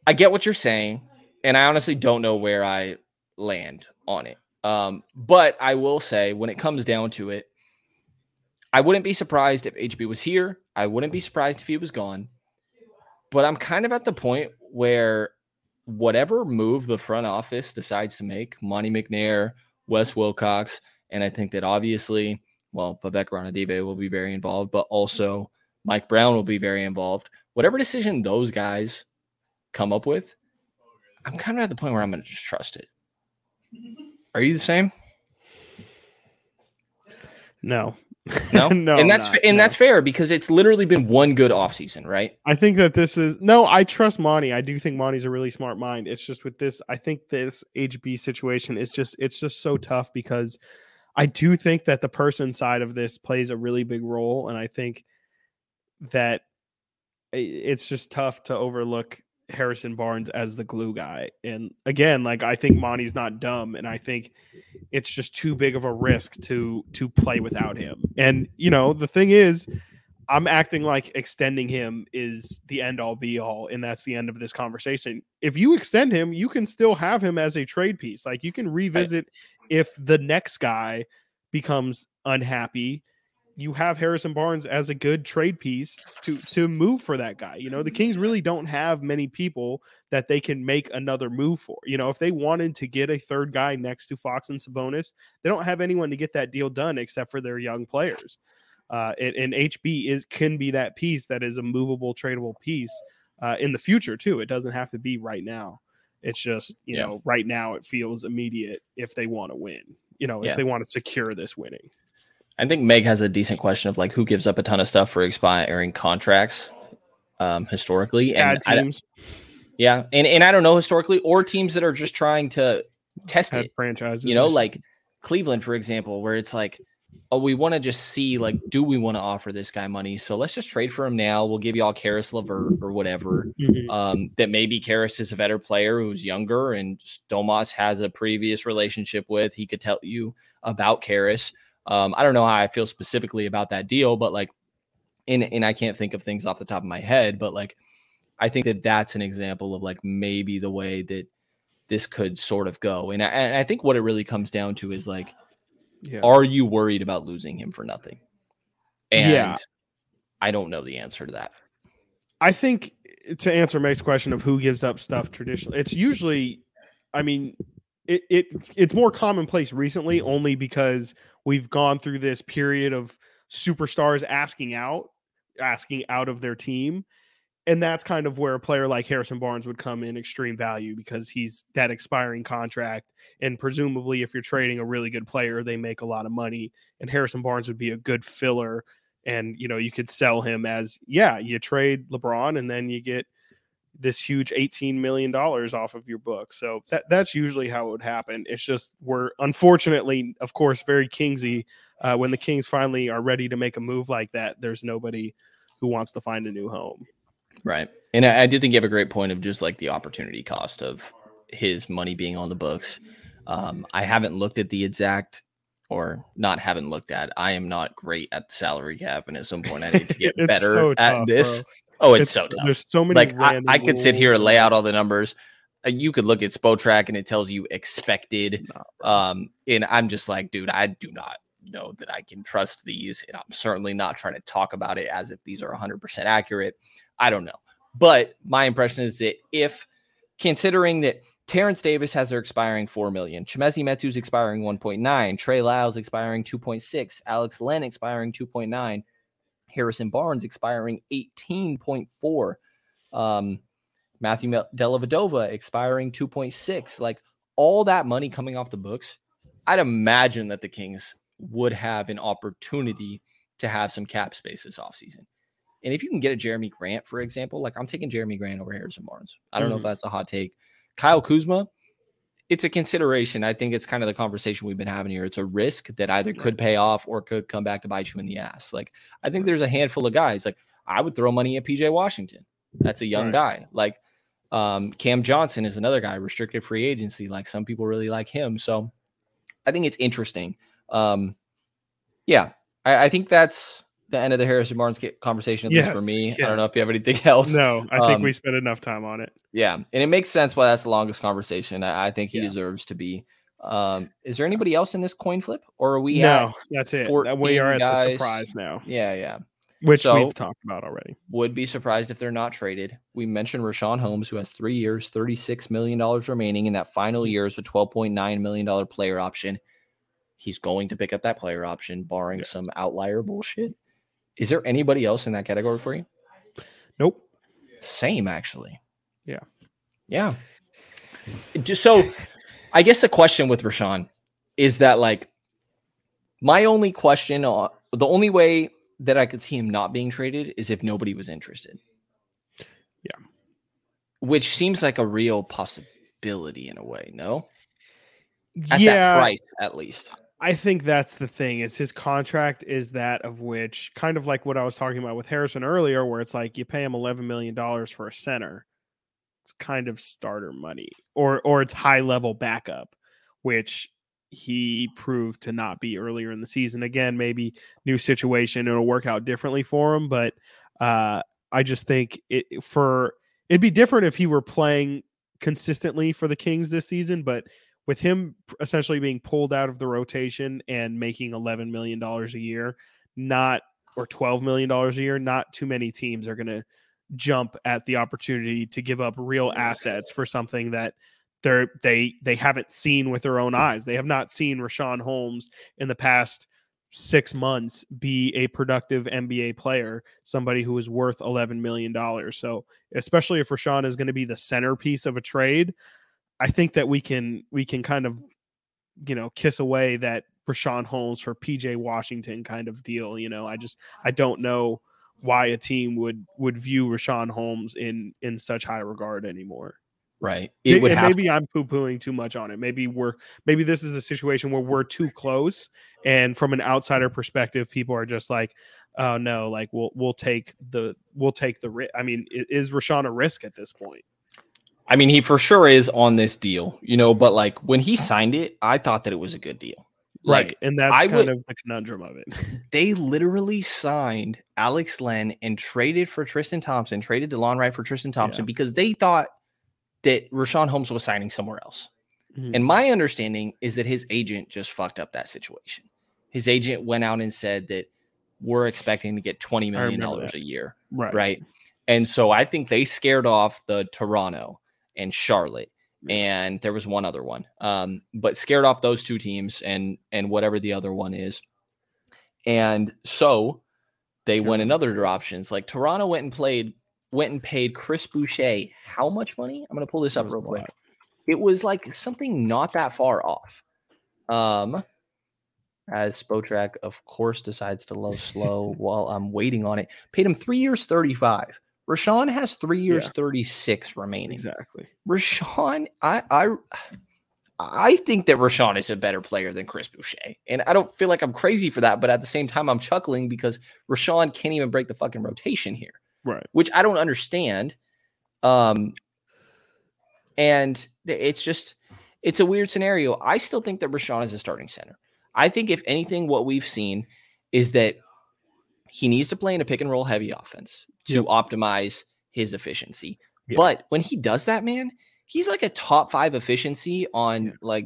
I get what you're saying, and I honestly don't know where I land on it. Um, but I will say, when it comes down to it, I wouldn't be surprised if HB was here. I wouldn't be surprised if he was gone. But I'm kind of at the point where whatever move the front office decides to make, Monte McNair, Wes Wilcox, and I think that obviously, well, Vivek Ranadive will be very involved, but also Mike Brown will be very involved. Whatever decision those guys come up with, I'm kind of at the point where I'm going to just trust it. Are you the same? No, (laughs) no, no, and that's not, and no. that's fair because it's literally been one good offseason, right? I think that this is no. I trust Monte. I do think Monte's a really smart mind. It's just with this, I think this HB situation is just it's just so tough because I do think that the person side of this plays a really big role, and I think that it's just tough to overlook Harrison Barnes as the glue guy. And again, like I think Monte's not dumb, and I think it's just too big of a risk to to play without him. And you know, the thing is, I'm acting like extending him is the end all be all, and that's the end of this conversation. If you extend him, you can still have him as a trade piece. Like you can revisit right. if the next guy becomes unhappy you have Harrison Barnes as a good trade piece to to move for that guy. You know, the Kings really don't have many people that they can make another move for. You know, if they wanted to get a third guy next to Fox and Sabonis, they don't have anyone to get that deal done except for their young players. Uh, and, and HB is can be that piece that is a movable, tradable piece uh, in the future too. It doesn't have to be right now. It's just you yeah. know right now it feels immediate if they want to win. You know, if yeah. they want to secure this winning. I think Meg has a decent question of like who gives up a ton of stuff for expiring contracts um, historically. And teams. I, yeah, and and I don't know historically or teams that are just trying to test it. Franchises, you know, like Cleveland, for example, where it's like oh, we want to just see like, do we want to offer this guy money? So let's just trade for him now. We'll give you all Caris LeVert or whatever. Mm-hmm. Um, that maybe Caris is a better player who's younger and Domas has a previous relationship with. He could tell you about Caris. Um, I don't know how I feel specifically about that deal, but like, and and I can't think of things off the top of my head, but like, I think that that's an example of like maybe the way that this could sort of go. And I, and I think what it really comes down to is like yeah. Are you worried about losing him for nothing? And yeah. I don't know the answer to that. I think to answer Meg's question of who gives up stuff traditionally, it's usually, I mean, it, it it's more commonplace recently only because we've gone through this period of superstars asking out, asking out of their team and that's kind of where a player like Harrison Barnes would come in extreme value because he's that expiring contract. And presumably, if you're trading a really good player, they make a lot of money. And Harrison Barnes would be a good filler. And, you know, you could sell him as, yeah, you trade LeBron and then you get this huge $18 million off of your book. So that, that's usually how it would happen. It's just we're unfortunately, of course, very Kingsy. Uh, when the Kings finally are ready to make a move like that, there's nobody who wants to find a new home. Right. And I, I do think you have a great point of just like the opportunity cost of his money being on the books. Um, I haven't looked at the exact or not haven't looked at. I am not great at the salary cap, and at some point I need to get (laughs) better so at tough, this. Oh, it's, it's, so tough. There's so many. Like I, I, could sit here and lay out all the numbers. Uh, you could look at Spotrac and it tells you expected. um, and I'm just like, dude, I do not know that I can trust these, and I'm certainly not trying to talk about it as if these are 100% accurate. I don't know. But my impression is that if considering that Terence Davis has their expiring 4 million, Chimezie Metu's expiring 1.9, Trey Lyles expiring 2.6, Alex Len expiring 2.9, Harrison Barnes expiring 18.4, um, Matthew Dellavedova expiring 2.6. Like all that money coming off the books, I'd imagine that the Kings would have an opportunity to have some cap space this offseason. And if you can get a Jerami Grant, for example, like I'm taking Jerami Grant over Harrison Barnes. I don't mm-hmm. know if mm-hmm. that's a hot take. Kyle Kuzma, it's a consideration. I think it's kind of the conversation we've been having here. It's a risk that either could pay off or could come back to bite you in the ass. Like I think there's a handful of guys. Like I would throw money at PJ Washington. That's a young right. guy. Like um, Cam Johnson is another guy, restricted free agency. Like some people really like him. So I think it's interesting. Um, yeah, I, I think that's the end of the Harrison Barnes conversation, at yes, least for me. Yes. I don't know if you have anything (laughs) else. No, I think um, we spent enough time on it. Yeah, and it makes sense why that's the longest conversation. I, I think he yeah. deserves to be. Um, is there anybody else in this coin flip, or are we? No, that's it. We are at guys? the surprise now. Yeah, yeah. Which so, we've talked about already. Would be surprised if they're not traded. We mentioned Richaun Holmes, who has three years, $36 million remaining. In that final year is a $12.9 million player option. He's going to pick up that player option, barring yes. some outlier bullshit. Is there anybody else in that category for you? Nope. Same, actually. Yeah. Yeah. So, I guess the question with Richaun is that like my only question, uh, the only way that I could see him not being traded is if nobody was interested. Yeah. Which seems like a real possibility in a way, no? At yeah. price, at least. I think that's the thing is his contract is that of which kind of like what I was talking about with Harrison earlier, where it's like you pay him eleven million dollars for a center. It's kind of starter money, or or it's high level backup, which he proved to not be earlier in the season. Again, maybe new situation, it'll work out differently for him, but uh, I just think it for it'd be different if he were playing consistently for the Kings this season, but with him essentially being pulled out of the rotation and making $11 million a year, not or 12 million dollars a year, not too many teams are going to jump at the opportunity to give up real assets for something that they're they they haven't seen with their own eyes. They have not seen Richaun Holmes in the past six months be a productive NBA player, somebody who is worth eleven million dollars. So especially if Richaun is going to be the centerpiece of a trade, I think that we can we can kind of you know kiss away that Richaun Holmes for PJ Washington kind of deal. You know, I just I don't know why a team would would view Richaun Holmes in in such high regard anymore. Right. It would maybe to- I'm poo pooing too much on it. Maybe we're maybe this is a situation where we're too close, and from an outsider perspective, people are just like, "Oh no, like we'll we'll take the we'll take the risk." I mean, is Richaun a risk at this point? I mean, he for sure is on this deal, you know. But like when he signed it, I thought that it was a good deal. Like, right. And that's I kind would, of the conundrum of it. (laughs) they literally signed Alex Len and traded for Tristan Thompson, traded DeLon Wright for Tristan Thompson yeah. because they thought that Richaun Holmes was signing somewhere else. Mm-hmm. And my understanding is that his agent just fucked up that situation. His agent went out and said that we're expecting to get $20 million a year. Right. Right. And so I think they scared off the Toronto and Charlotte and there was one other one. Um, but scared off those two teams and and whatever the other one is. And so they sure. went in other options. Like Toronto went and played, went and paid Chris Boucher how much money? I'm gonna pull this up real quick. It was like something not that far off. Um as Spotrac, of course, decides to low slow (laughs) while I'm waiting on it. Paid him three years, 35. Richaun has three years, yeah. 36 remaining. Exactly. Richaun, I I I think that Richaun is a better player than Chris Boucher. And I don't feel like I'm crazy for that, but at the same time, I'm chuckling because Richaun can't even break the fucking rotation here. Right. Which I don't understand. Um and it's just it's a weird scenario. I still think that Richaun is a starting center. I think if anything, what we've seen is that he needs to play in a pick and roll heavy offense to yep. optimize his efficiency. Yep. But when he does that, man, he's like a top five efficiency on like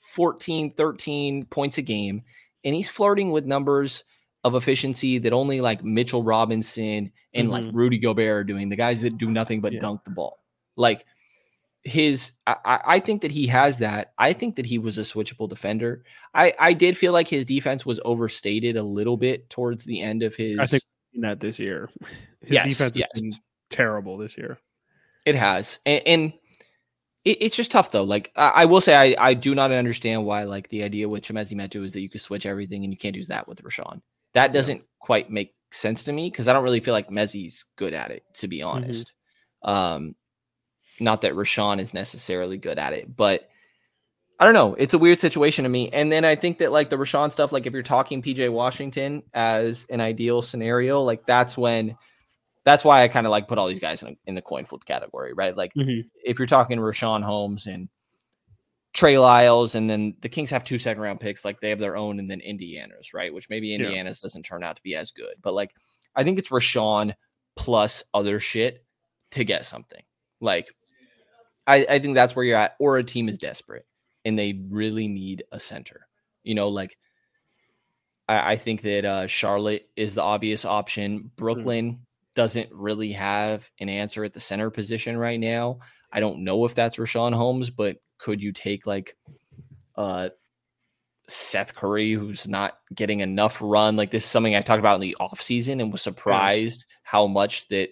14, 13 points a game. And he's flirting with numbers of efficiency that only like Mitchell Robinson and mm-hmm. like Rudy Gobert are doing, the guys that do nothing but yeah. dunk the ball. Like his I, I think that he has that. I think that he was a switchable defender. I, I did feel like his defense was overstated a little bit towards the end of his I think that this year. His yes, defense yes. has been terrible this year. It has. And, and it, it's just tough though. Like I, I, will say I, I do not understand why like the idea with Chimezie Metu is that you could switch everything and you can't do that with Richaun. That doesn't yeah. quite make sense to me because I don't really feel like Mezzi's good at it, to be mm-hmm. honest. Mm-hmm. Um not that Richaun is necessarily good at it, but I don't know. It's a weird situation to me. And then I think that like the Richaun stuff, like if you're talking PJ Washington as an ideal scenario, like that's when that's why I kind of like put all these guys in, in, the coin flip category, right? Like mm-hmm. if you're talking Richaun Holmes and Trey Lyles, and then the Kings have two second round picks, like they have their own, and then Indiana's, right? Which maybe Indiana's yeah. doesn't turn out to be as good, but like I think it's Richaun plus other shit to get something. Like I, I think that's where you're at, or a team is desperate and they really need a center. You know, like I, I think that uh, Charlotte is the obvious option. Hmm. Brooklyn mm. doesn't really have an answer at the center position right now. I don't know if that's Richaun Holmes, but could you take like uh Seth Curry, who's not getting enough run? Like this is something I talked about in the offseason and was surprised how much that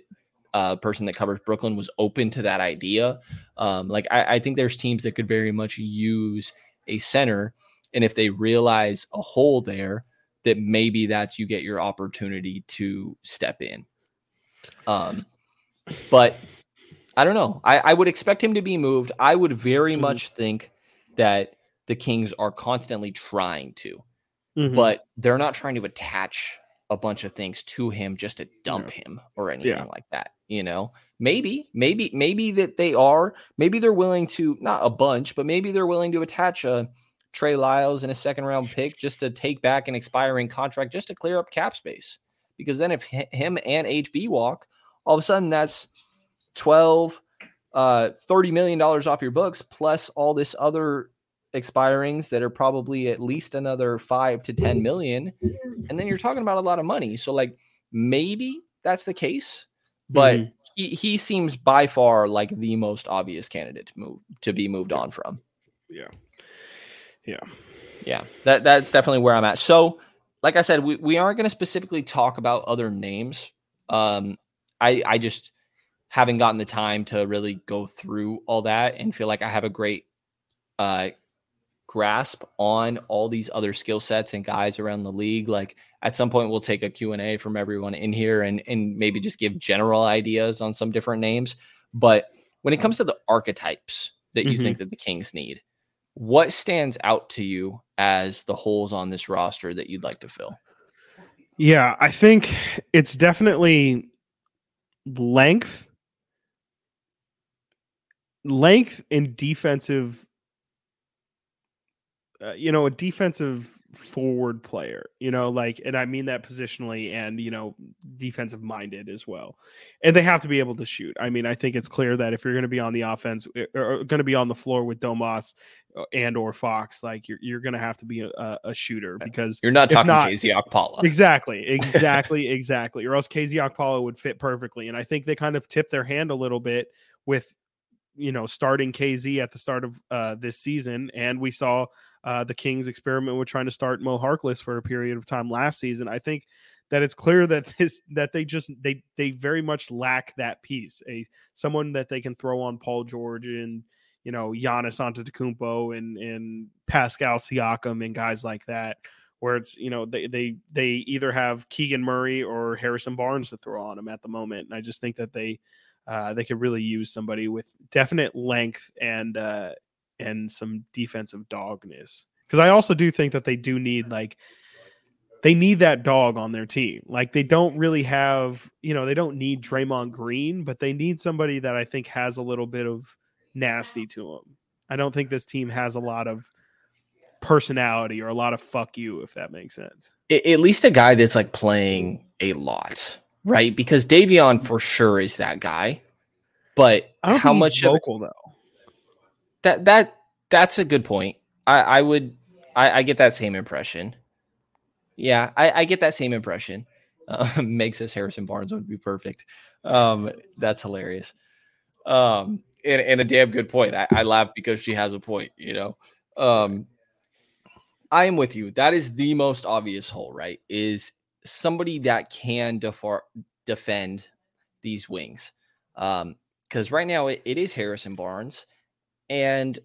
uh, person that covers Brooklyn was open to that idea. Um, like I, I think there's teams that could very much use a center, and if they realize a hole there, that maybe that's you get your opportunity to step in. Um, but I don't know. I, I would expect him to be moved. I would very mm-hmm. much think that the Kings are constantly trying to, mm-hmm. but they're not trying to attach a bunch of things to him just to dump yeah. him or anything yeah. like that. You know, maybe, maybe, maybe that they are, maybe they're willing to, not a bunch, but maybe they're willing to attach a Trey Lyles and a second round pick just to take back an expiring contract just to clear up cap space. Because then if him and HB walk, all of a sudden that's 12, uh, $30 million off your books plus all this other expirings that are probably at least another five to 10 million. And then you're talking about a lot of money. So, like, maybe that's the case, but mm-hmm. he, he seems by far like the most obvious candidate to move to be moved on from. Yeah. Yeah. Yeah. That that's definitely where I'm at. So, like I said, we, we aren't going to specifically talk about other names. Um, I I just haven't gotten the time to really go through all that and feel like I have a great uh, grasp on all these other skill sets and guys around the league. Like at some point, we'll take a Q&A from everyone in here and, and maybe just give general ideas on some different names. But when it comes to the archetypes that you mm-hmm. think that the Kings need, what stands out to you as the holes on this roster that you'd like to fill? Yeah, I think it's definitely length length and defensive uh, you know a defensive forward player you know like and i mean that positionally and you know defensive minded as well and they have to be able to shoot i mean i think it's clear that if you're going to be on the offense eh, or going to be on the floor with domas uh, and or fox like you're, you're going to have to be a, a, shooter because you're not talking not, KZ Okpala. exactly exactly (laughs) exactly or else KZ Okpala would fit perfectly and i think they kind of tip their hand a little bit with you know, starting KZ at the start of uh, this season, and we saw uh, the Kings experiment with trying to start Mo Harkless for a period of time last season. I think that it's clear that (laughs) this that they just they they very much lack that piece, a someone that they can throw on Paul George and you know Giannis Antetokounmpo and and Pascal Siakam and guys like that. Where it's you know they they they either have Keegan Murray or Harrison Barnes to throw on them at the moment, and I just think that they uh, they could really use somebody with definite length and uh, and some defensive dogness. Because I also do think that they do need like they need that dog on their team. Like they don't really have, you know, they don't need Draymond Green, but they need somebody that I think has a little bit of nasty to them. I don't think this team has a lot of personality or a lot of fuck you, if that makes sense. At least a guy that's like playing a lot right? Because Davion for sure is that guy, but how much vocal though? That that that's a good point. I I would I, I get that same impression. Yeah, I, I get that same impression. Uh, (laughs) makes us Harrison Barnes would be perfect. Um, that's hilarious. Um, and, and a damn good point. I, I laugh because she has a point. You know. Um, I am with you. That is the most obvious hole, right? Is somebody that can defar- defend these wings. Um, because right now it, it is Harrison Barnes, and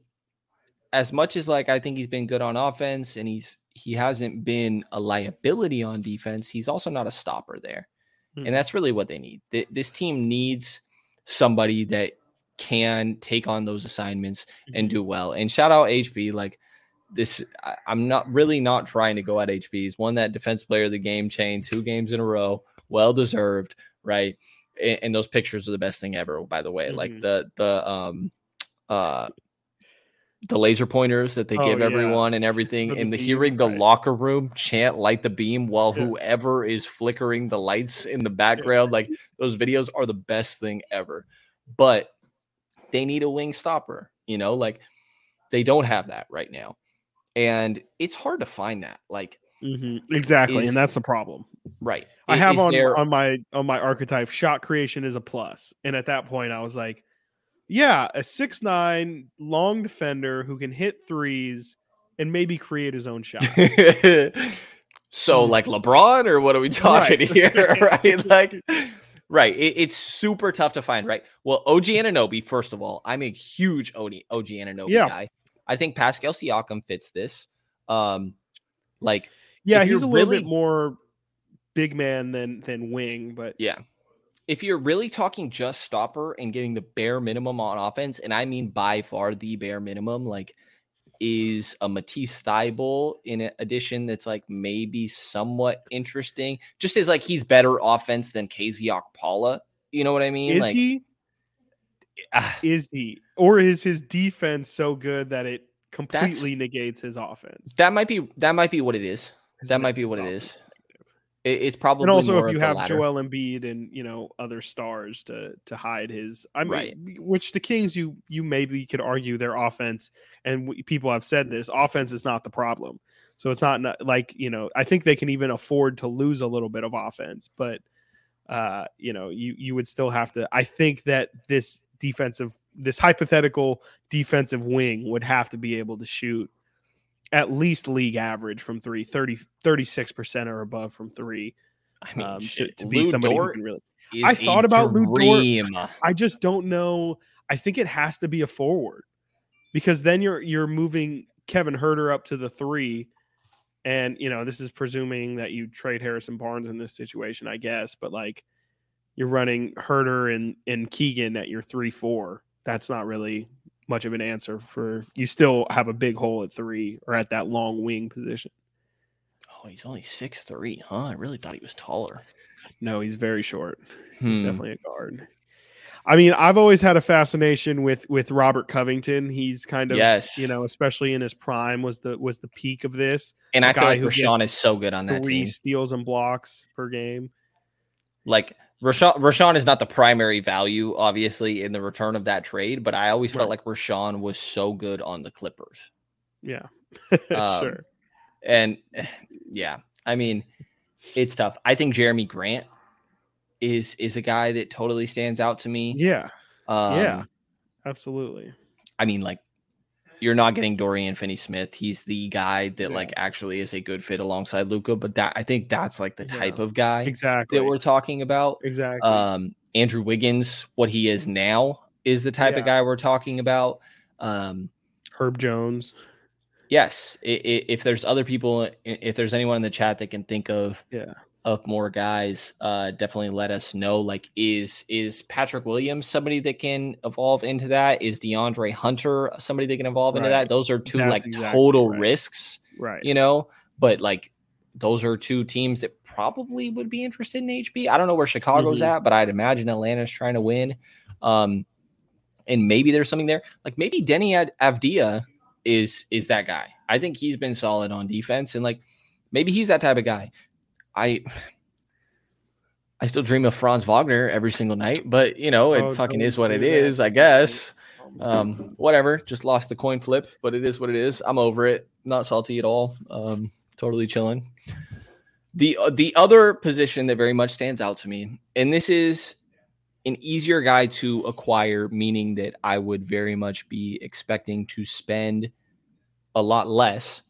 as much as like I think he's been good on offense and he's he hasn't been a liability on defense, he's also not a stopper there, hmm. and that's really what they need. Th- this team needs somebody that can take on those assignments and mm-hmm. do well. And shout out HB, like this I, am not really not trying to go at HB. He's won that defense player of the game chain two games in a row. Well deserved, right? And, and those pictures are the best thing ever, by the way. Mm-hmm. Like the the um uh the laser pointers that they oh, give everyone yeah. and (laughs) everything, and the, the hearing the right. locker room chant "light the beam" while yeah. whoever is flickering the lights in the background, yeah. like those videos are the best thing ever. But they need a wing stopper, you know, like they don't have that right now and it's hard to find that. Like mm-hmm. exactly, is, and that's the problem. Right. I have on there... on my on my archetype shot creation is a plus, and at that point I was like, yeah, a six nine long defender who can hit threes and maybe create his own shot. (laughs) so like LeBron, or what are we (laughs) talking right. here? (laughs) right, like. Right. It, it's super tough to find, right? Well, OG Anunoby, first of all, I'm a huge OG, OG Anunoby yeah. guy. I think Pascal Siakam fits this. Um, like, yeah, he's a little bit more big man than than wing, but yeah. If you're really talking just stopper and getting the bare minimum on offense, and I mean by far the bare minimum, like is a Matisse Thybulle in addition that's like maybe somewhat interesting. Just as like he's better offense than KZ Okpala. You know what I mean? Is like, he? Uh, is he? Or is his defense so good that it completely negates his offense? That might be that might be what it is. That might be what it is. It's probably and also if you have Joel Embiid and you know other stars to to hide his. I mean, right. which the Kings you you maybe could argue their offense, and people have said this offense is not the problem. So it's not, not like you know I think they can even afford to lose a little bit of offense, but uh, you know you you would still have to. I think that this defensive this hypothetical defensive wing would have to be able to shoot at least league average from three, 30, 36% or above from three. I mean, um, to, to be somebody Dort who can really. I thought about Lu Dort. I just don't know. I think it has to be a forward because then you're you're moving Kevin Huerter up to the three, and you know this is presuming that you trade Harrison Barnes in this situation, I guess. But like you're running Huerter and and Keegan at your three four. That's not really much of an answer for you still have a big hole at three or at that long wing position. Oh, he's only six three, huh? I really thought he was taller. No, he's very short. He's hmm. definitely a guard. I mean, I've always had a fascination with with Robert Covington. He's kind of yes. you know, especially in his prime was the was the peak of this. And I feel like Richaun is so good on that three team. steals and blocks per game. Like Richaun, Richaun is not the primary value, obviously, in the return of that trade, but I always felt like Richaun was so good on the Clippers. Yeah. (laughs) um, sure. And (sighs) yeah, I mean, it's tough. I think Jerami Grant is is a guy that totally stands out to me. Yeah. Um, yeah. Absolutely. I mean, like you're not getting Dorian Finney Smith. He's the guy that yeah. like actually is a good fit alongside Luka. But that I think that's like the type yeah. of guy exactly that we're talking about. Exactly. Um, Andrew Wiggins, what he is now, is the type yeah. of guy we're talking about. Um, Herb Jones. Yes, if there's other people, if there's anyone in the chat that can think of, yeah, up more guys, uh, definitely let us know. Like, is is Patrick Williams somebody that can evolve into that? Is DeAndre Hunter somebody that can evolve right. into that? Those are two That's like exactly total right. risks, right? You know, but like those are two teams that probably would be interested in HB. I don't know where Chicago's mm-hmm. at, but I'd imagine Atlanta's trying to win. Um, and maybe there's something there. Like maybe Deni Ad- Avdija is is that guy. I think he's been solid on defense, and like maybe he's that type of guy. I I still dream of Franz Wagner every single night, but you know, it oh, fucking is what it that. is, I guess. Um, whatever, just lost the coin flip, but it is what it is. I'm over it. Not salty at all. Um, totally chilling. The uh, the other position that very much stands out to me, and this is an easier guy to acquire, meaning that I would very much be expecting to spend a lot less,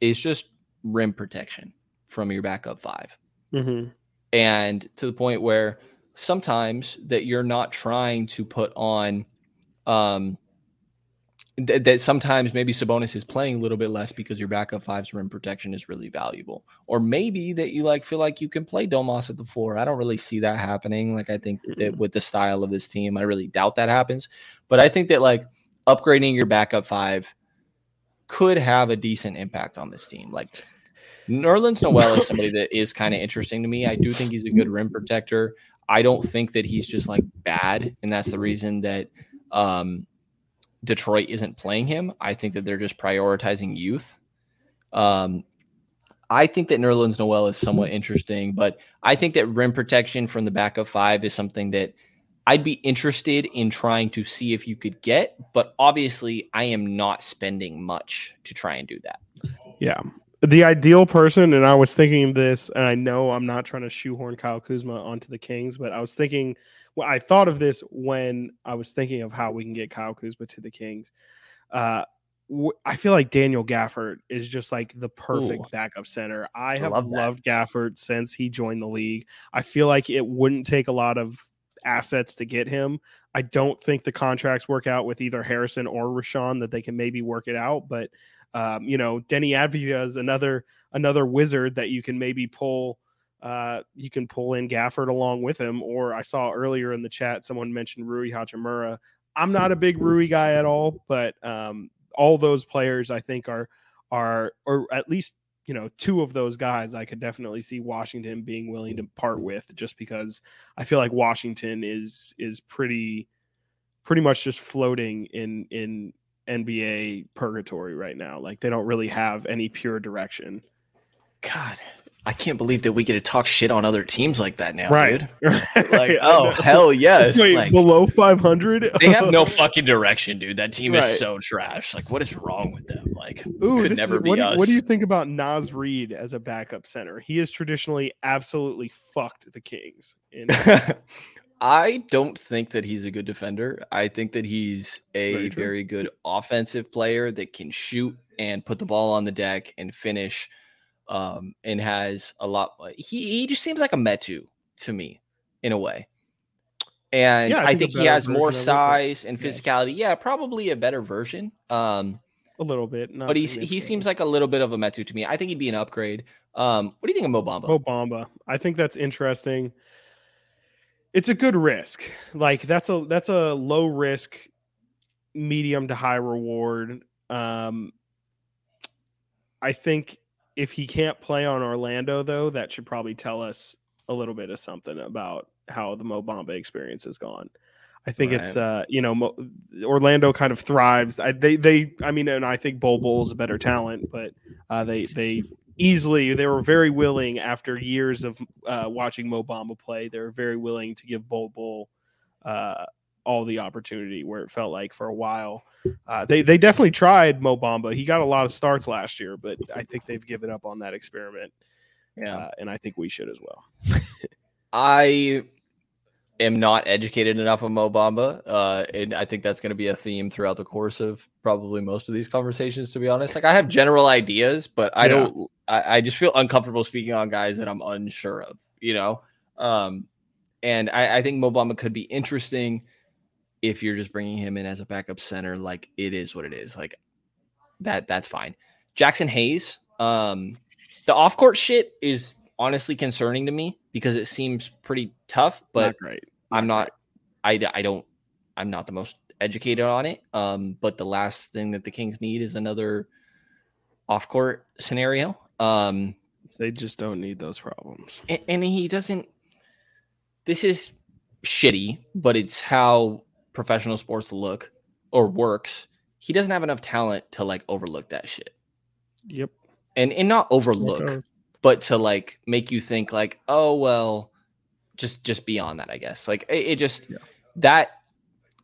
is just rim protection from your backup 5 mm-hmm. and to the point where sometimes that you're not trying to put on um th- that sometimes maybe Sabonis is playing a little bit less because your backup five's rim protection is really valuable. Or maybe that you like feel like you can play Domas at the four. I don't really see that happening. Like I think that with the style of this team, I really doubt that happens. But I think that like upgrading your backup five could have a decent impact on this team. Like Nerlens Noel is somebody (laughs) that is kind of interesting to me. I do think he's a good rim protector. I don't think that he's just like bad, and that's the reason that um, Detroit isn't playing him. I think that they're just prioritizing youth. Um, I think that Nerlens Noel is somewhat interesting, but I think that rim protection from the back of five is something that I'd be interested in trying to see if you could get, but obviously I am not spending much to try and do that. Yeah the ideal person, and I was thinking of this, and I know I'm not trying to shoehorn Kyle Kuzma onto the Kings, but I was thinking, well, I thought of this when I was thinking of how we can get Kyle Kuzma to the Kings. Uh, I feel like Daniel Gafford is just like the perfect Ooh, backup center. I have love loved Gafford since he joined the league. I feel like it wouldn't take a lot of assets to get him. I don't think the contracts work out with either Harrison or Richaun that they can maybe work it out, but um, you know, Deni Avdija is another another wizard that you can maybe pull. Uh, you can pull in Gafford along with him. Or I saw earlier in the chat someone mentioned Rui Hachimura. I'm not a big Rui guy at all, but um, all those players I think are are or at least you know two of those guys I could definitely see Washington being willing to part with just because I feel like Washington is is pretty pretty much just floating in in NBA purgatory right now. Like they don't really have any pure direction. God, I can't believe that we get to talk shit on other teams like that now, right. dude. (laughs) Like, oh hell yes. Wait, like, below 500? they have no fucking direction, dude. That team Right. is so trash. Like, what is wrong with them? Like, Ooh, could never is, be what, do, us. what do you think about Naz Reid as a backup center? He has traditionally absolutely fucked the Kings. In, (laughs) I don't think that he's a good defender. I think that he's a Very very, good offensive player that can shoot and put the ball on the deck and finish. Um, and has a lot. He he just seems like a Metu to me, in a way. And Yeah, I I think a think, he has more version of it, but- size and physicality. Yeah, probably a better version. Um, a little bit. Not but he's he seems like a little bit of a Metu to me. I think he'd be an upgrade. Um, what do you think of Mo Bamba? Mobamba, I think that's interesting. It's a good risk. Like that's a that's a low risk, medium to high reward. Um, I think if he can't play on Orlando, though, that should probably tell us a little bit of something about how the Mo Bamba experience has gone. I think it's uh, you know Mo, Orlando kind of thrives. I, they they I mean, and I think Bol Bol is a better talent, but uh, they they easily they were very willing after years of uh, watching Mo Bamba play. They were very willing to give Bol Bol uh, all the opportunity where it felt like for a while. Uh, they they definitely tried Mo Bamba. He got a lot of starts last year, but I think they've given up on that experiment. Yeah. Uh, and I think we should as well. (laughs) I am not educated enough on Mo Bamba, uh, and I think that's going to be a theme throughout the course of probably most of these conversations. To be honest, like I have general ideas, but I Yeah. don't. I, I just feel uncomfortable speaking on guys that I'm unsure of. You know, um, and I, I think Mo Bamba could be interesting if you're just bringing him in as a backup center. Like it is what it is. Like that. That's fine. Jaxson Hayes. Um, the off court shit is honestly concerning to me because it seems pretty tough, but not great. I'm not, I, I don't, I'm not the most educated on it. Um, but the last thing that the Kings need is another off court scenario. Um, They just don't need those problems. and, and he doesn't, this is shitty, but it's how professional sports look or works. He doesn't have enough talent to like overlook that shit Yep. and, and not overlook, goes. but to like make you think like, oh well, just just beyond that, I guess. Like it, it just Yeah. that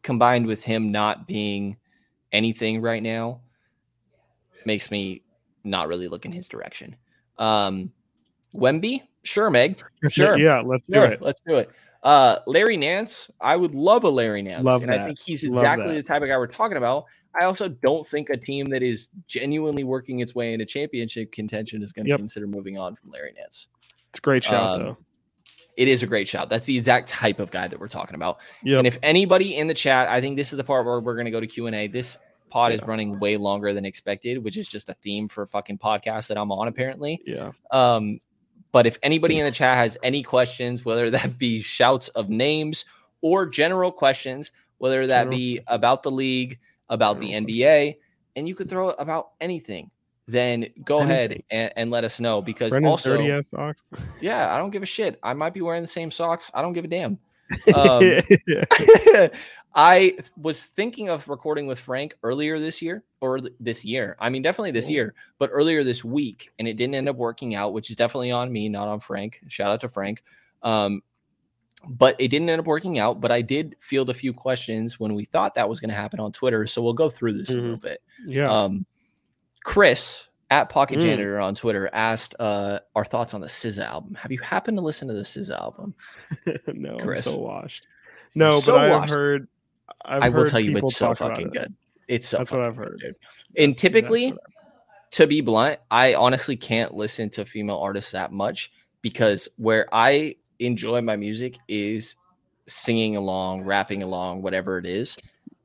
combined with him not being anything right now makes me not really look in his direction. Um Wemby, sure, Meg. (laughs) Sure. yeah, let's do Sure, it. let's do it. Uh Larry Nance, I would love a Larry Nance. Love and I think he's exactly the type of guy we're talking about. I also don't think a team that is genuinely working its way into championship contention is going to Yep. consider moving on from Larry Nance. It's a great shout Um, though. It is a great shout. That's the exact type of guy that we're talking about. Yep. And if anybody in the chat, I think this is the part where we're going to go to Q and A. This pod is running way longer than expected, which is just a theme for fucking podcast that I'm on apparently. yeah. Um, but if anybody in the chat has any questions, whether that be shouts of names or general questions, whether that General be about the league, about the NBA, and you could throw it about anything, then go ahead and, and let us know because Brendan's also, dirty ass socks. (laughs) yeah, I don't give a shit. I might be wearing the same socks. I don't give a damn. (laughs) Um, (laughs) I was thinking of recording with Frank earlier this year or this year. I mean, definitely this year, but earlier this week, and it didn't end up working out, which is definitely on me, not on Frank. Shout out to Frank. Um, but it didn't end up working out. But I did field a few questions when we thought that was going to happen on Twitter. So we'll go through this a little bit. yeah. Um, Chris at Pocket Mm. Janitor on Twitter asked uh, our thoughts on the SZA album. Have you happened to listen to the SZA album? (laughs) no, I'm so washed. No, so but I've heard. I've I will heard tell you, it's so fucking it. good. It's so That's what I've heard. That's- And that's typically, to be blunt, I honestly can't listen to female artists that much because where I enjoy my music is singing along, rapping along, whatever it is.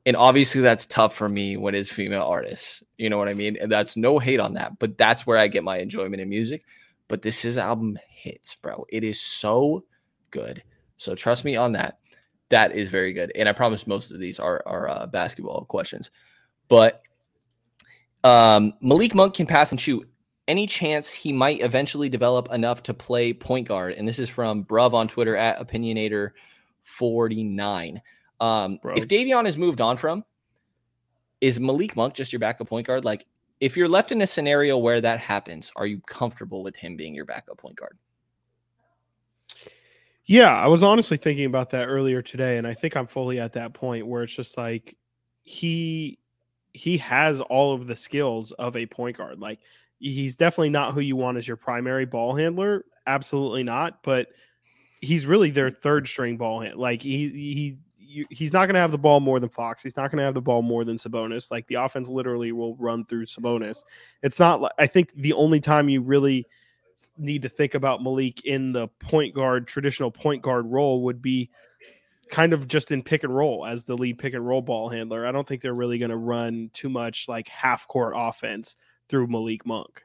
And obviously that's tough for me when it's female artists. You know what I mean? And that's no hate on that, but that's where I get my enjoyment in music. But this is album hits, bro. It is so good. So trust me on that. That is very good. And I promise most of these are are uh, basketball questions. But um, Malik Monk can pass and shoot. Any chance he might eventually develop enough to play point guard? And this is from Bruv on Twitter at Opinionator49. Um, if Davion is moved on from, is Malik Monk just your backup point guard? Like, if you're left in a scenario where that happens, are you comfortable with him being your backup point guard? Yeah, I was honestly thinking about that earlier today, and I think I'm fully at that point where it's just like he he has all of the skills of a point guard. Like he's definitely not who you want as your primary ball handler, absolutely not. But he's really their third string ball hand. Like he he he's not going to have the ball more than Fox. He's not going to have the ball more than Sabonis. Like the offense literally will run through Sabonis. It's not like I think the only time you really need to think about Malik in the point guard traditional point guard role would be kind of just in pick and roll as the lead pick and roll ball handler. I don't think they're really going to run too much like half court offense through Malik Monk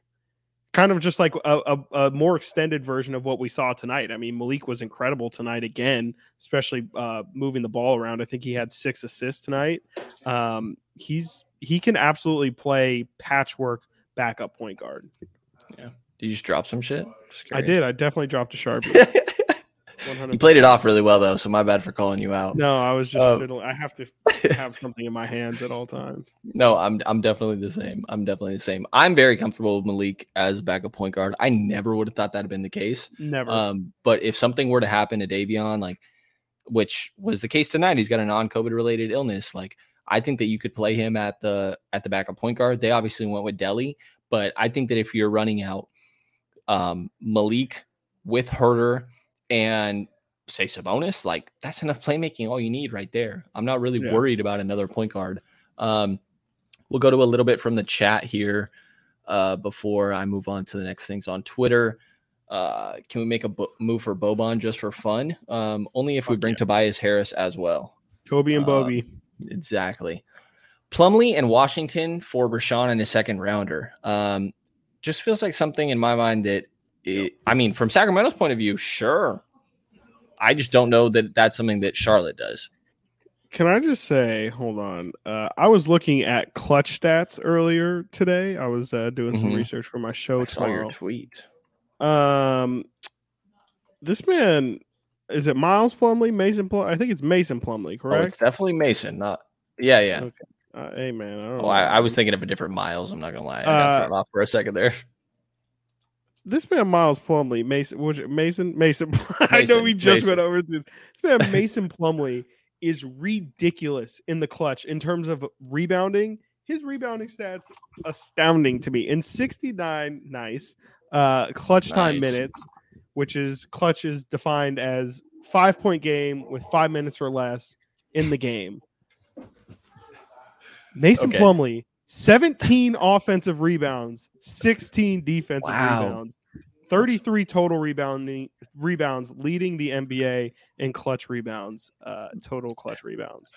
kind of just like a, a, a, more extended version of what we saw tonight. I mean, Malik was incredible tonight again, especially uh, moving the ball around. I think he had six assists tonight. Um, he's he can absolutely play patchwork backup point guard. Yeah. Did you just drop some shit? I did. I definitely dropped a sharpie. (laughs) 100%. You played it off really well though, so my bad for calling you out. No, I was just uh, fiddling. I have to (laughs) have something in my hands at all times. No, I'm I'm definitely the same. I'm definitely the same. I'm very comfortable with Malik as a backup point guard. I never would have thought that had been the case. Never. Um, but if something were to happen to Davion, like which was the case tonight, he's got a non-COVID related illness. Like I think that you could play him at the at the backup point guard. They obviously went with Delly, but I think that if you're running out um, Malik with Huerter and say Sabonis, like that's enough playmaking. All you need right there. I'm not really yeah. worried about another point guard. Um, we'll go to a little bit from the chat here uh, before I move on to the next things on Twitter. Uh, can we make a bo- move for Boban just for fun? Um, only if we bring yeah. Tobias Harris as well. Kobe and Bobby. Uh, exactly. Plumlee and Washington for Richaun and a second rounder. Um, just feels like something in my mind that it, I mean, from Sacramento's point of view, sure, I just don't know that that's something that Charlotte does. Can I just say, hold on. Uh, I was looking at clutch stats earlier today. I was uh, doing some mm-hmm. research for my show. I saw your tweet. Um, this man is it Miles Plumlee, Mason Plumlee? I think it's Mason Plumlee, correct? Oh, it's definitely Mason. Not yeah, yeah. Okay. Uh, hey man, I, oh, I, I, was thinking of a different Miles. I'm not gonna lie. I got uh, thrown off for a second there this man Miles Plumlee, Mason, was it Mason? Mason. (laughs) I know we just Mason. went over this. This man (laughs) Mason Plumlee is ridiculous in the clutch in terms of rebounding. His rebounding stats astounding to me. In 69 nice uh clutch nice. time minutes, which is clutch is defined as five point game with five minutes or less in the game. Mason okay. Plumlee 17 offensive rebounds, 16 defensive wow. rebounds, 33 total rebounding rebounds, leading the NBA in clutch rebounds, uh, total clutch rebounds.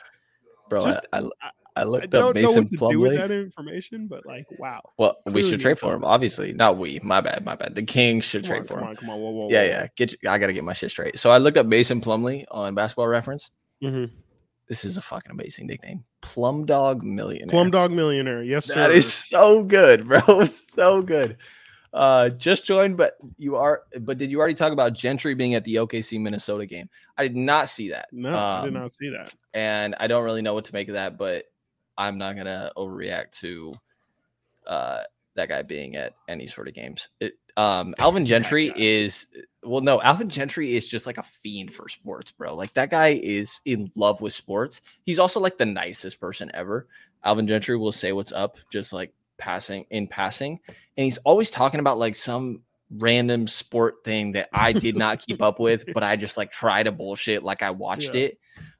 Bro, Just, I, I, I looked I up Mason know what to Plumlee. do with that information, but like, wow. Well, Clearly we should trade for him. Obviously, not we. My bad. My bad. The Kings should come trade on, for come him. On, come on, whoa, whoa, yeah, whoa. yeah. Get. I gotta get my shit straight. So I looked up Mason Plumlee on Basketball Reference. Mm-hmm. This is a fucking amazing nickname. Plum Dog Millionaire. Plum Dog Millionaire. Yes, sir. That is so good, bro. (laughs) so good. Uh, just joined, but you are. But did you already talk about Gentry being at the OKC Minnesota game? I did not see that. No, um, I did um, not see that. And I don't really know what to make of that, but I'm not gonna overreact to uh that guy being at any sort of games. It, um, (laughs) Alvin Gentry is well, no, Alvin Gentry is just like a fiend for sports, bro. Like that guy is in love with sports. He's also like the nicest person ever. Alvin Gentry will say what's up, just like passing in passing, and he's always talking about like some random sport thing that I did not keep up with, but I just like try to bullshit like I (laughs) watched yeah. it.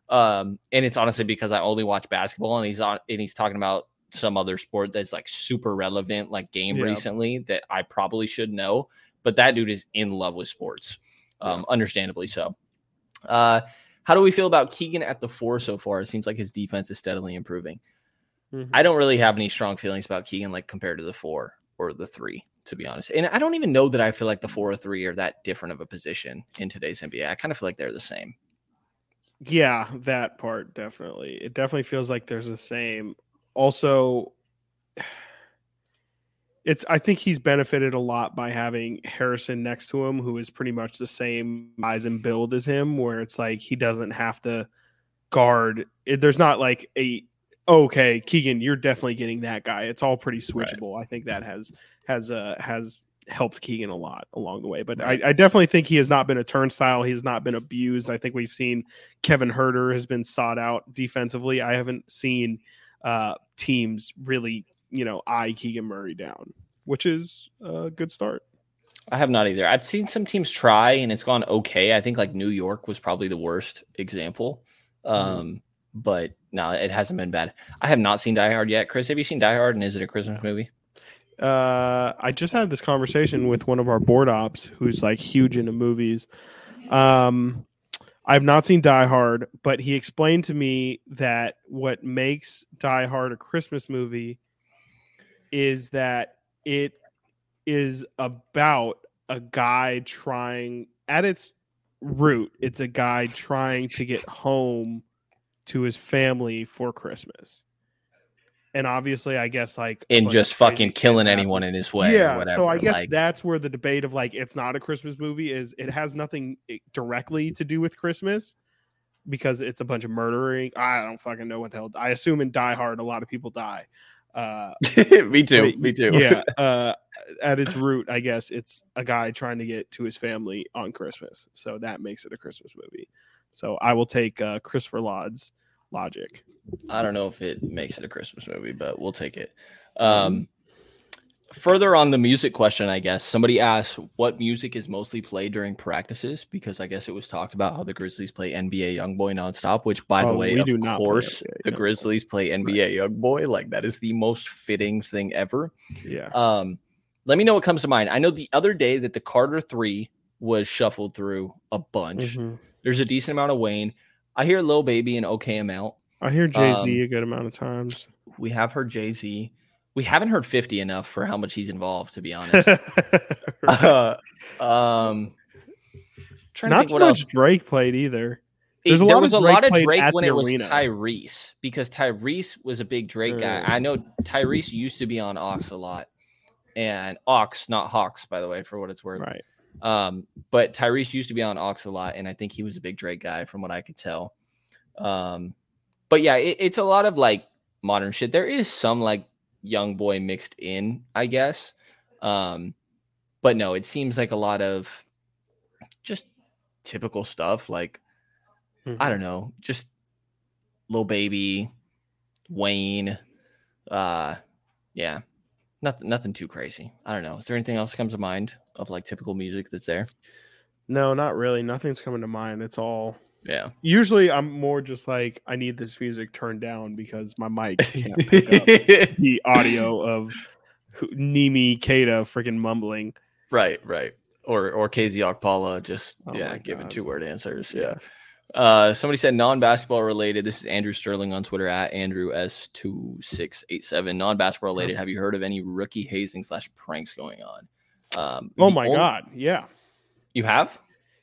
Um, and it's honestly because I only watch basketball, and he's on and he's talking about some other sport that's like super relevant, like game yeah. recently that I probably should know. But that dude is in love with sports, um, yeah. understandably so. Uh, how do we feel about Keegan at the four so far? It seems like his defense is steadily improving. Mm-hmm. I don't really have any strong feelings about Keegan, like compared to the four or the three, to be honest. And I don't even know that I feel like the four or three are that different of a position in today's NBA. I kind of feel like they're the same. Yeah, that part definitely. It definitely feels like there's the same also (sighs) it's I think he's benefited a lot by having Harrison next to him, who is pretty much the same size and build as him, where it's like he doesn't have to guard. There's not like a okay, Keegan, you're definitely getting that guy. It's all pretty switchable. Right. I think that has has uh has helped Keegan a lot along the way. But right. I, I, definitely think he has not been a turnstile. He has not been abused. I think we've seen Kevin Huerter has been sought out defensively. I haven't seen uh, teams really, you know, eye Keegan Murray down, which is a good start. I have not either. I've seen some teams try and it's gone okay. I think like New York was probably the worst example. Mm-hmm. Um, mm-hmm. but no, it hasn't been bad. I have not seen Die Hard yet. Chris, have you seen Die Hard and is it a Christmas movie? Uh, I just had this conversation with one of our board ops who's like huge into movies. Um, I've not seen Die Hard, but he explained to me that what makes Die Hard a Christmas movie is that it is about a guy trying at its root, it's a guy trying to get home to his family for Christmas and obviously i guess like in just fucking killing anyone in his way yeah so i guess like, that's where the debate of like it's not a christmas movie is it has nothing eh, directly to do with christmas because it's a bunch of murdering. I don't fucking know what the hell i assume in die hard a lot of people die. Uh (laughs) me too me too. yeah (laughs) uh at its root i guess it's a guy trying to get to his family on christmas so that makes it a christmas movie. So i will take uh christopher Lloyd's logic. I don't know if it makes it a Christmas movie, but we'll take it. Um, further on the music question, I guess somebody asked what music is mostly played during practices because I guess it was talked about how the Grizzlies play NBA YoungBoy nonstop. Which, by oh, the way, of course, the Grizzlies play NBA right. YoungBoy. Like that is the most fitting thing ever. Yeah. Um, let me know what comes to mind. I know the other day that the Carter Three was shuffled through a bunch. Mm-hmm. There's a decent amount of Wayne. I hear Lil Baby an okay amount. I hear Jay Z um, a good amount of times. We have heard Jay Z. We haven't heard 50 enough for how much he's involved, to be honest. (laughs) uh, (laughs) um, Not so much else. Drake played either. There's a there was a lot of Drake when it was arena. Tyrese because Tyrese was a big Drake guy. I know Tyrese used to be on Aux a lot, and Aux, not Hawks, by the way, for what it's worth. Right. Um, but Tyrese used to be on Aux a lot, and I think he was a big Drake guy from what I could tell. Um, but yeah, it, it's a lot of like modern shit. There is some like young boy mixed in, I guess. Um, but no, it seems like a lot of just typical stuff. Like mm-hmm. I don't know, just Lil Baby, Wayne. Uh, yeah, nothing, nothing too crazy. I don't know. Is there anything else that comes to mind? Of like typical music that's there? No, not really. Nothing's coming to mind. It's all yeah. Usually I'm more just like I need this music turned down because my mic can't pick up (laughs) the audio of Nimi Queta freaking mumbling. Right, right. Or or KZ Okpala just oh yeah, giving two word answers. Yeah. Uh, somebody said non-basketball related. This is Andrew Sterling on Twitter at Andrew S two six eight seven. Non-basketball related. Have you heard of any rookie hazing slash pranks going on? Um, oh my only... god, yeah. You have?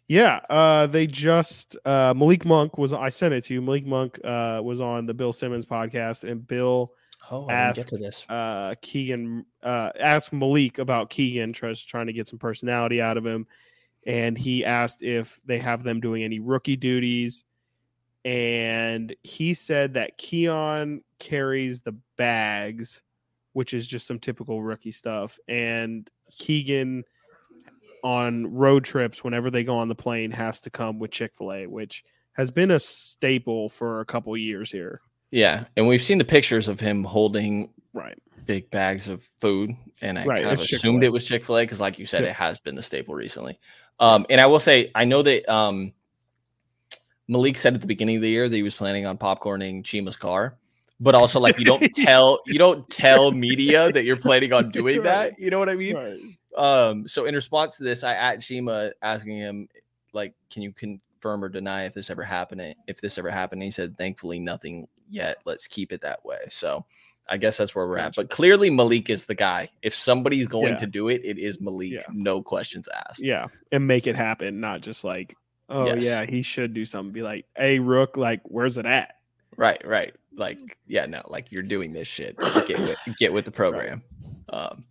Yeah, uh, they just uh, Malik Monk was. I sent it to you. Malik Monk uh, was on the Bill Simmons podcast, and Bill oh, asked uh, Keegan uh, asked Malik about Keegan, just trying to get some personality out of him, and he asked if they have them doing any rookie duties, and he said that Keon carries the bags, which is just some typical rookie stuff, and Keegan on road trips whenever they go on the plane has to come with Chick-fil-A, which has been a staple for a couple years here. Yeah, and we've seen the pictures of him holding right big bags of food, and I right, kind of assumed Chick-fil-A. it was Chick Fil A because, like you said, yeah. it has been the staple recently. Um, and I will say, I know that um, Malik said at the beginning of the year that he was planning on popcorning Chima's car, but also like you don't (laughs) tell you don't tell media (laughs) that you're planning on doing right. that. You know what I mean? Right. Um, so in response to this, I at Chima asking him, like, can you confirm or deny if this ever happened? If this ever happened, he said, thankfully, nothing yet. Let's keep it that way. So I guess that's where we're at. But clearly, Malik is the guy. If somebody's going yeah. to do it, it is Malik. Yeah. No questions asked. Yeah, and make it happen, not just like, oh yes. yeah, he should do something. Be like, hey, Rook, like, where's it at? Right, right. Like, yeah, no, like you're doing this shit. (laughs) Get with, get with the program. Right. Um,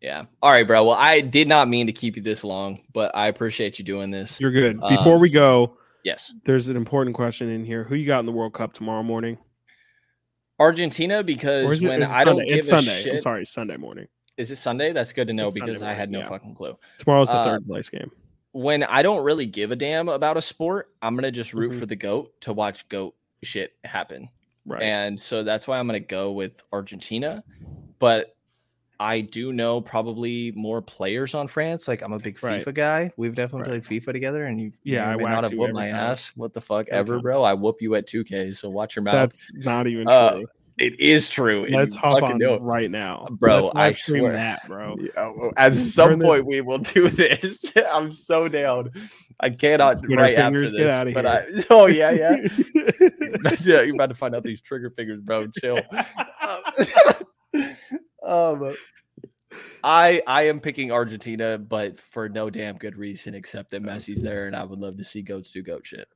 yeah. All right, bro. Well, I did not mean to keep you this long, but I appreciate you doing this. You're good. Before um, we go, yes, there's an important question in here. Who you got in the World Cup tomorrow morning? Argentina because when I Sunday? don't give it's Sunday. shit, I'm sorry, Sunday morning. Is it Sunday? That's good to know It's because I had no yeah. fucking clue. Tomorrow's the Uh, third place game. When I don't really give a damn about a sport, I'm gonna just root Mhm. for the goat to watch goat shit happen. Right. And so that's why I'm going to go with Argentina. But I do know probably more players on France. Like I'm a big Right. FIFA guy. We've definitely Right. played FIFA together, and you Yeah, may I not have whooped my time. ass. What the fuck Every ever, time. bro? I whoop you at 2K. So watch your mouth. That's not even Uh, true. It is true. Let's hop on right now, Bro, Let's I swear. that, bro. At some Turn this- point, we will do (laughs) this. I'm so down. I cannot Twitter right after this. get outta but here. I, (laughs) oh yeah, yeah. (laughs) yeah, you're about to find out these trigger fingers, bro. Chill. um, I I am picking Argentina, but for no damn good reason except that Messi's there, and I would love to see goats do goat shit.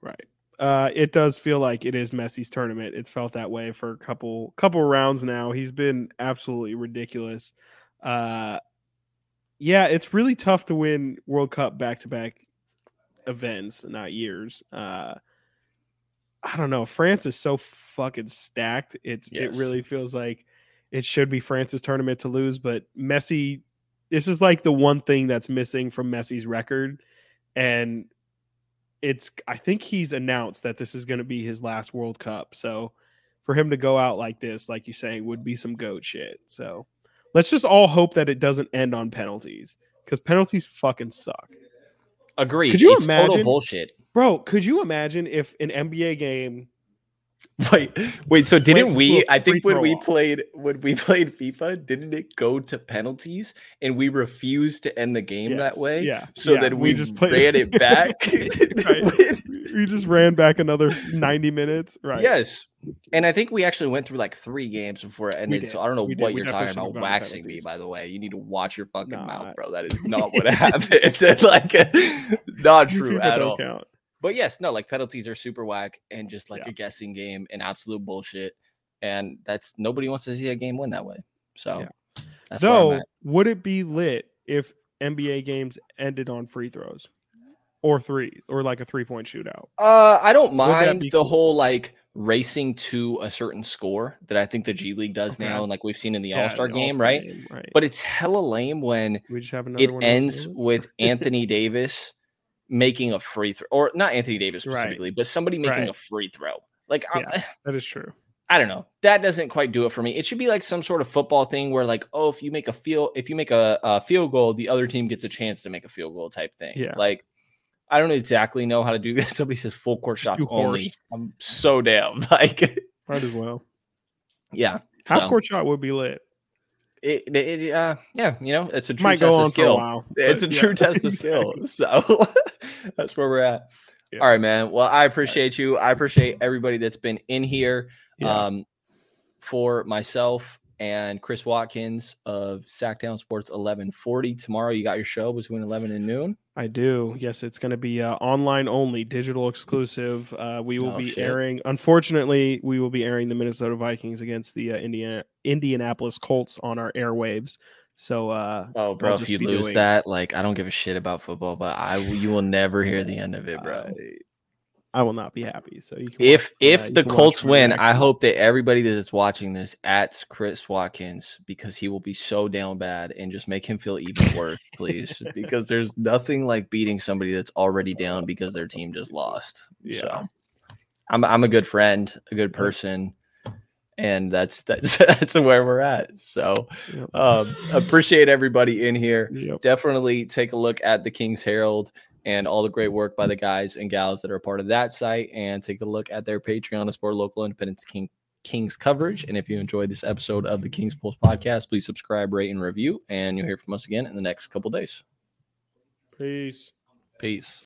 Right. Uh, it does feel like it is Messi's tournament. It's felt that way for a couple couple rounds now. He's been absolutely ridiculous. Uh, yeah, it's really tough to win World Cup back to back events, not years. Uh, I don't know. France is so fucking stacked. It's it really feels like it should be France's tournament to lose, but Messi. This is like the one thing that's missing from Messi's record, and it's I think he's announced that this is going to be his last World Cup. So for him to go out like this, like you're saying, would be some goat shit. So let's just all hope that it doesn't end on penalties because penalties fucking suck. Agreed. Could you it's total imagine- bullshit? Bro, could you imagine if an NBA game (laughs) Wait, wait. So didn't we? I think when we off. played when we (laughs) played FIFA, didn't it go to penalties and we refused to end the game that way? Yeah. So yeah, then we, just played- ran it (laughs) back. We just ran back another 90 minutes. Right. Yes. And I think we actually went through like three games before it ended. So I don't know We what We you're talking about. Waxing me, by the way. You need to watch your fucking Nah. mouth, bro. That is not what happened. like not true FIFA at all. count. But yes, no, like penalties are super whack and just like Yeah. a guessing game and absolute bullshit. And that's nobody wants to see a game win that way. So Yeah. Though, would it be lit if NBA games ended on free throws or three or like a three point shootout? Uh, I don't mind the cool? whole like racing to a certain score that I think the G League does Okay. now, and like we've seen in the Yeah, All Star game, right? game, right. But it's hella lame when we just have another it one ends with (laughs) Anthony Davis making a free throw, or not Anthony Davis Right. specifically, but somebody making Right. a free throw. Like, Yeah. (sighs) that is true. I don't know. That doesn't quite do it for me. It should be like some sort of football thing where, like, oh, if you make a field, if you make a, a field goal, the other team gets a chance to make a field goal type thing. Yeah. Like, I don't exactly know how to do (laughs) this. Somebody says full court shots only. I'm so damn (laughs) Like, Might as well. yeah. Half so, court shot would be lit. It, it, uh, yeah. You know, it's a true Might test of on for a skill. while. (laughs) It's a yeah, true test of skill. (laughs) So (laughs) that's where we're at. Yeah. All right, man. Well, I appreciate you. I appreciate everybody that's been in here. Yeah. Um, for myself and Chris Watkins of Sactown Sports 1140. Tomorrow, you got your show between 11 and noon. I do. Yes, it's going to be uh, online only, digital exclusive. Uh, we will Oh, be shit. airing. Unfortunately, we will be airing the Minnesota Vikings against the uh, Indiana Indianapolis Colts on our airwaves. So, uh, Oh, bro, if you lose doing- that, like, I don't give a shit about football, but I you will never hear the end of it, bro. I, will not be happy. So you can if watch, if uh, the Colts win, I hope that everybody that is watching this at Chris Watkins because he will be so down bad and just make him feel even worse, please. (laughs) because there's nothing like beating somebody that's already down because their team just lost. Yeah. So I'm I'm a good friend, a good person, and that's that's (laughs) that's where we're at. So Yep. um appreciate everybody in here Yep. definitely take a look at the King's Herald and all the great work by the guys and gals that are a part of that site and take a look at their Patreon to support local Independence King Kings coverage. And if you enjoyed this episode of the King's Pulse podcast, please subscribe, rate, and review. And you'll hear from us again in the next couple days. Peace. Peace.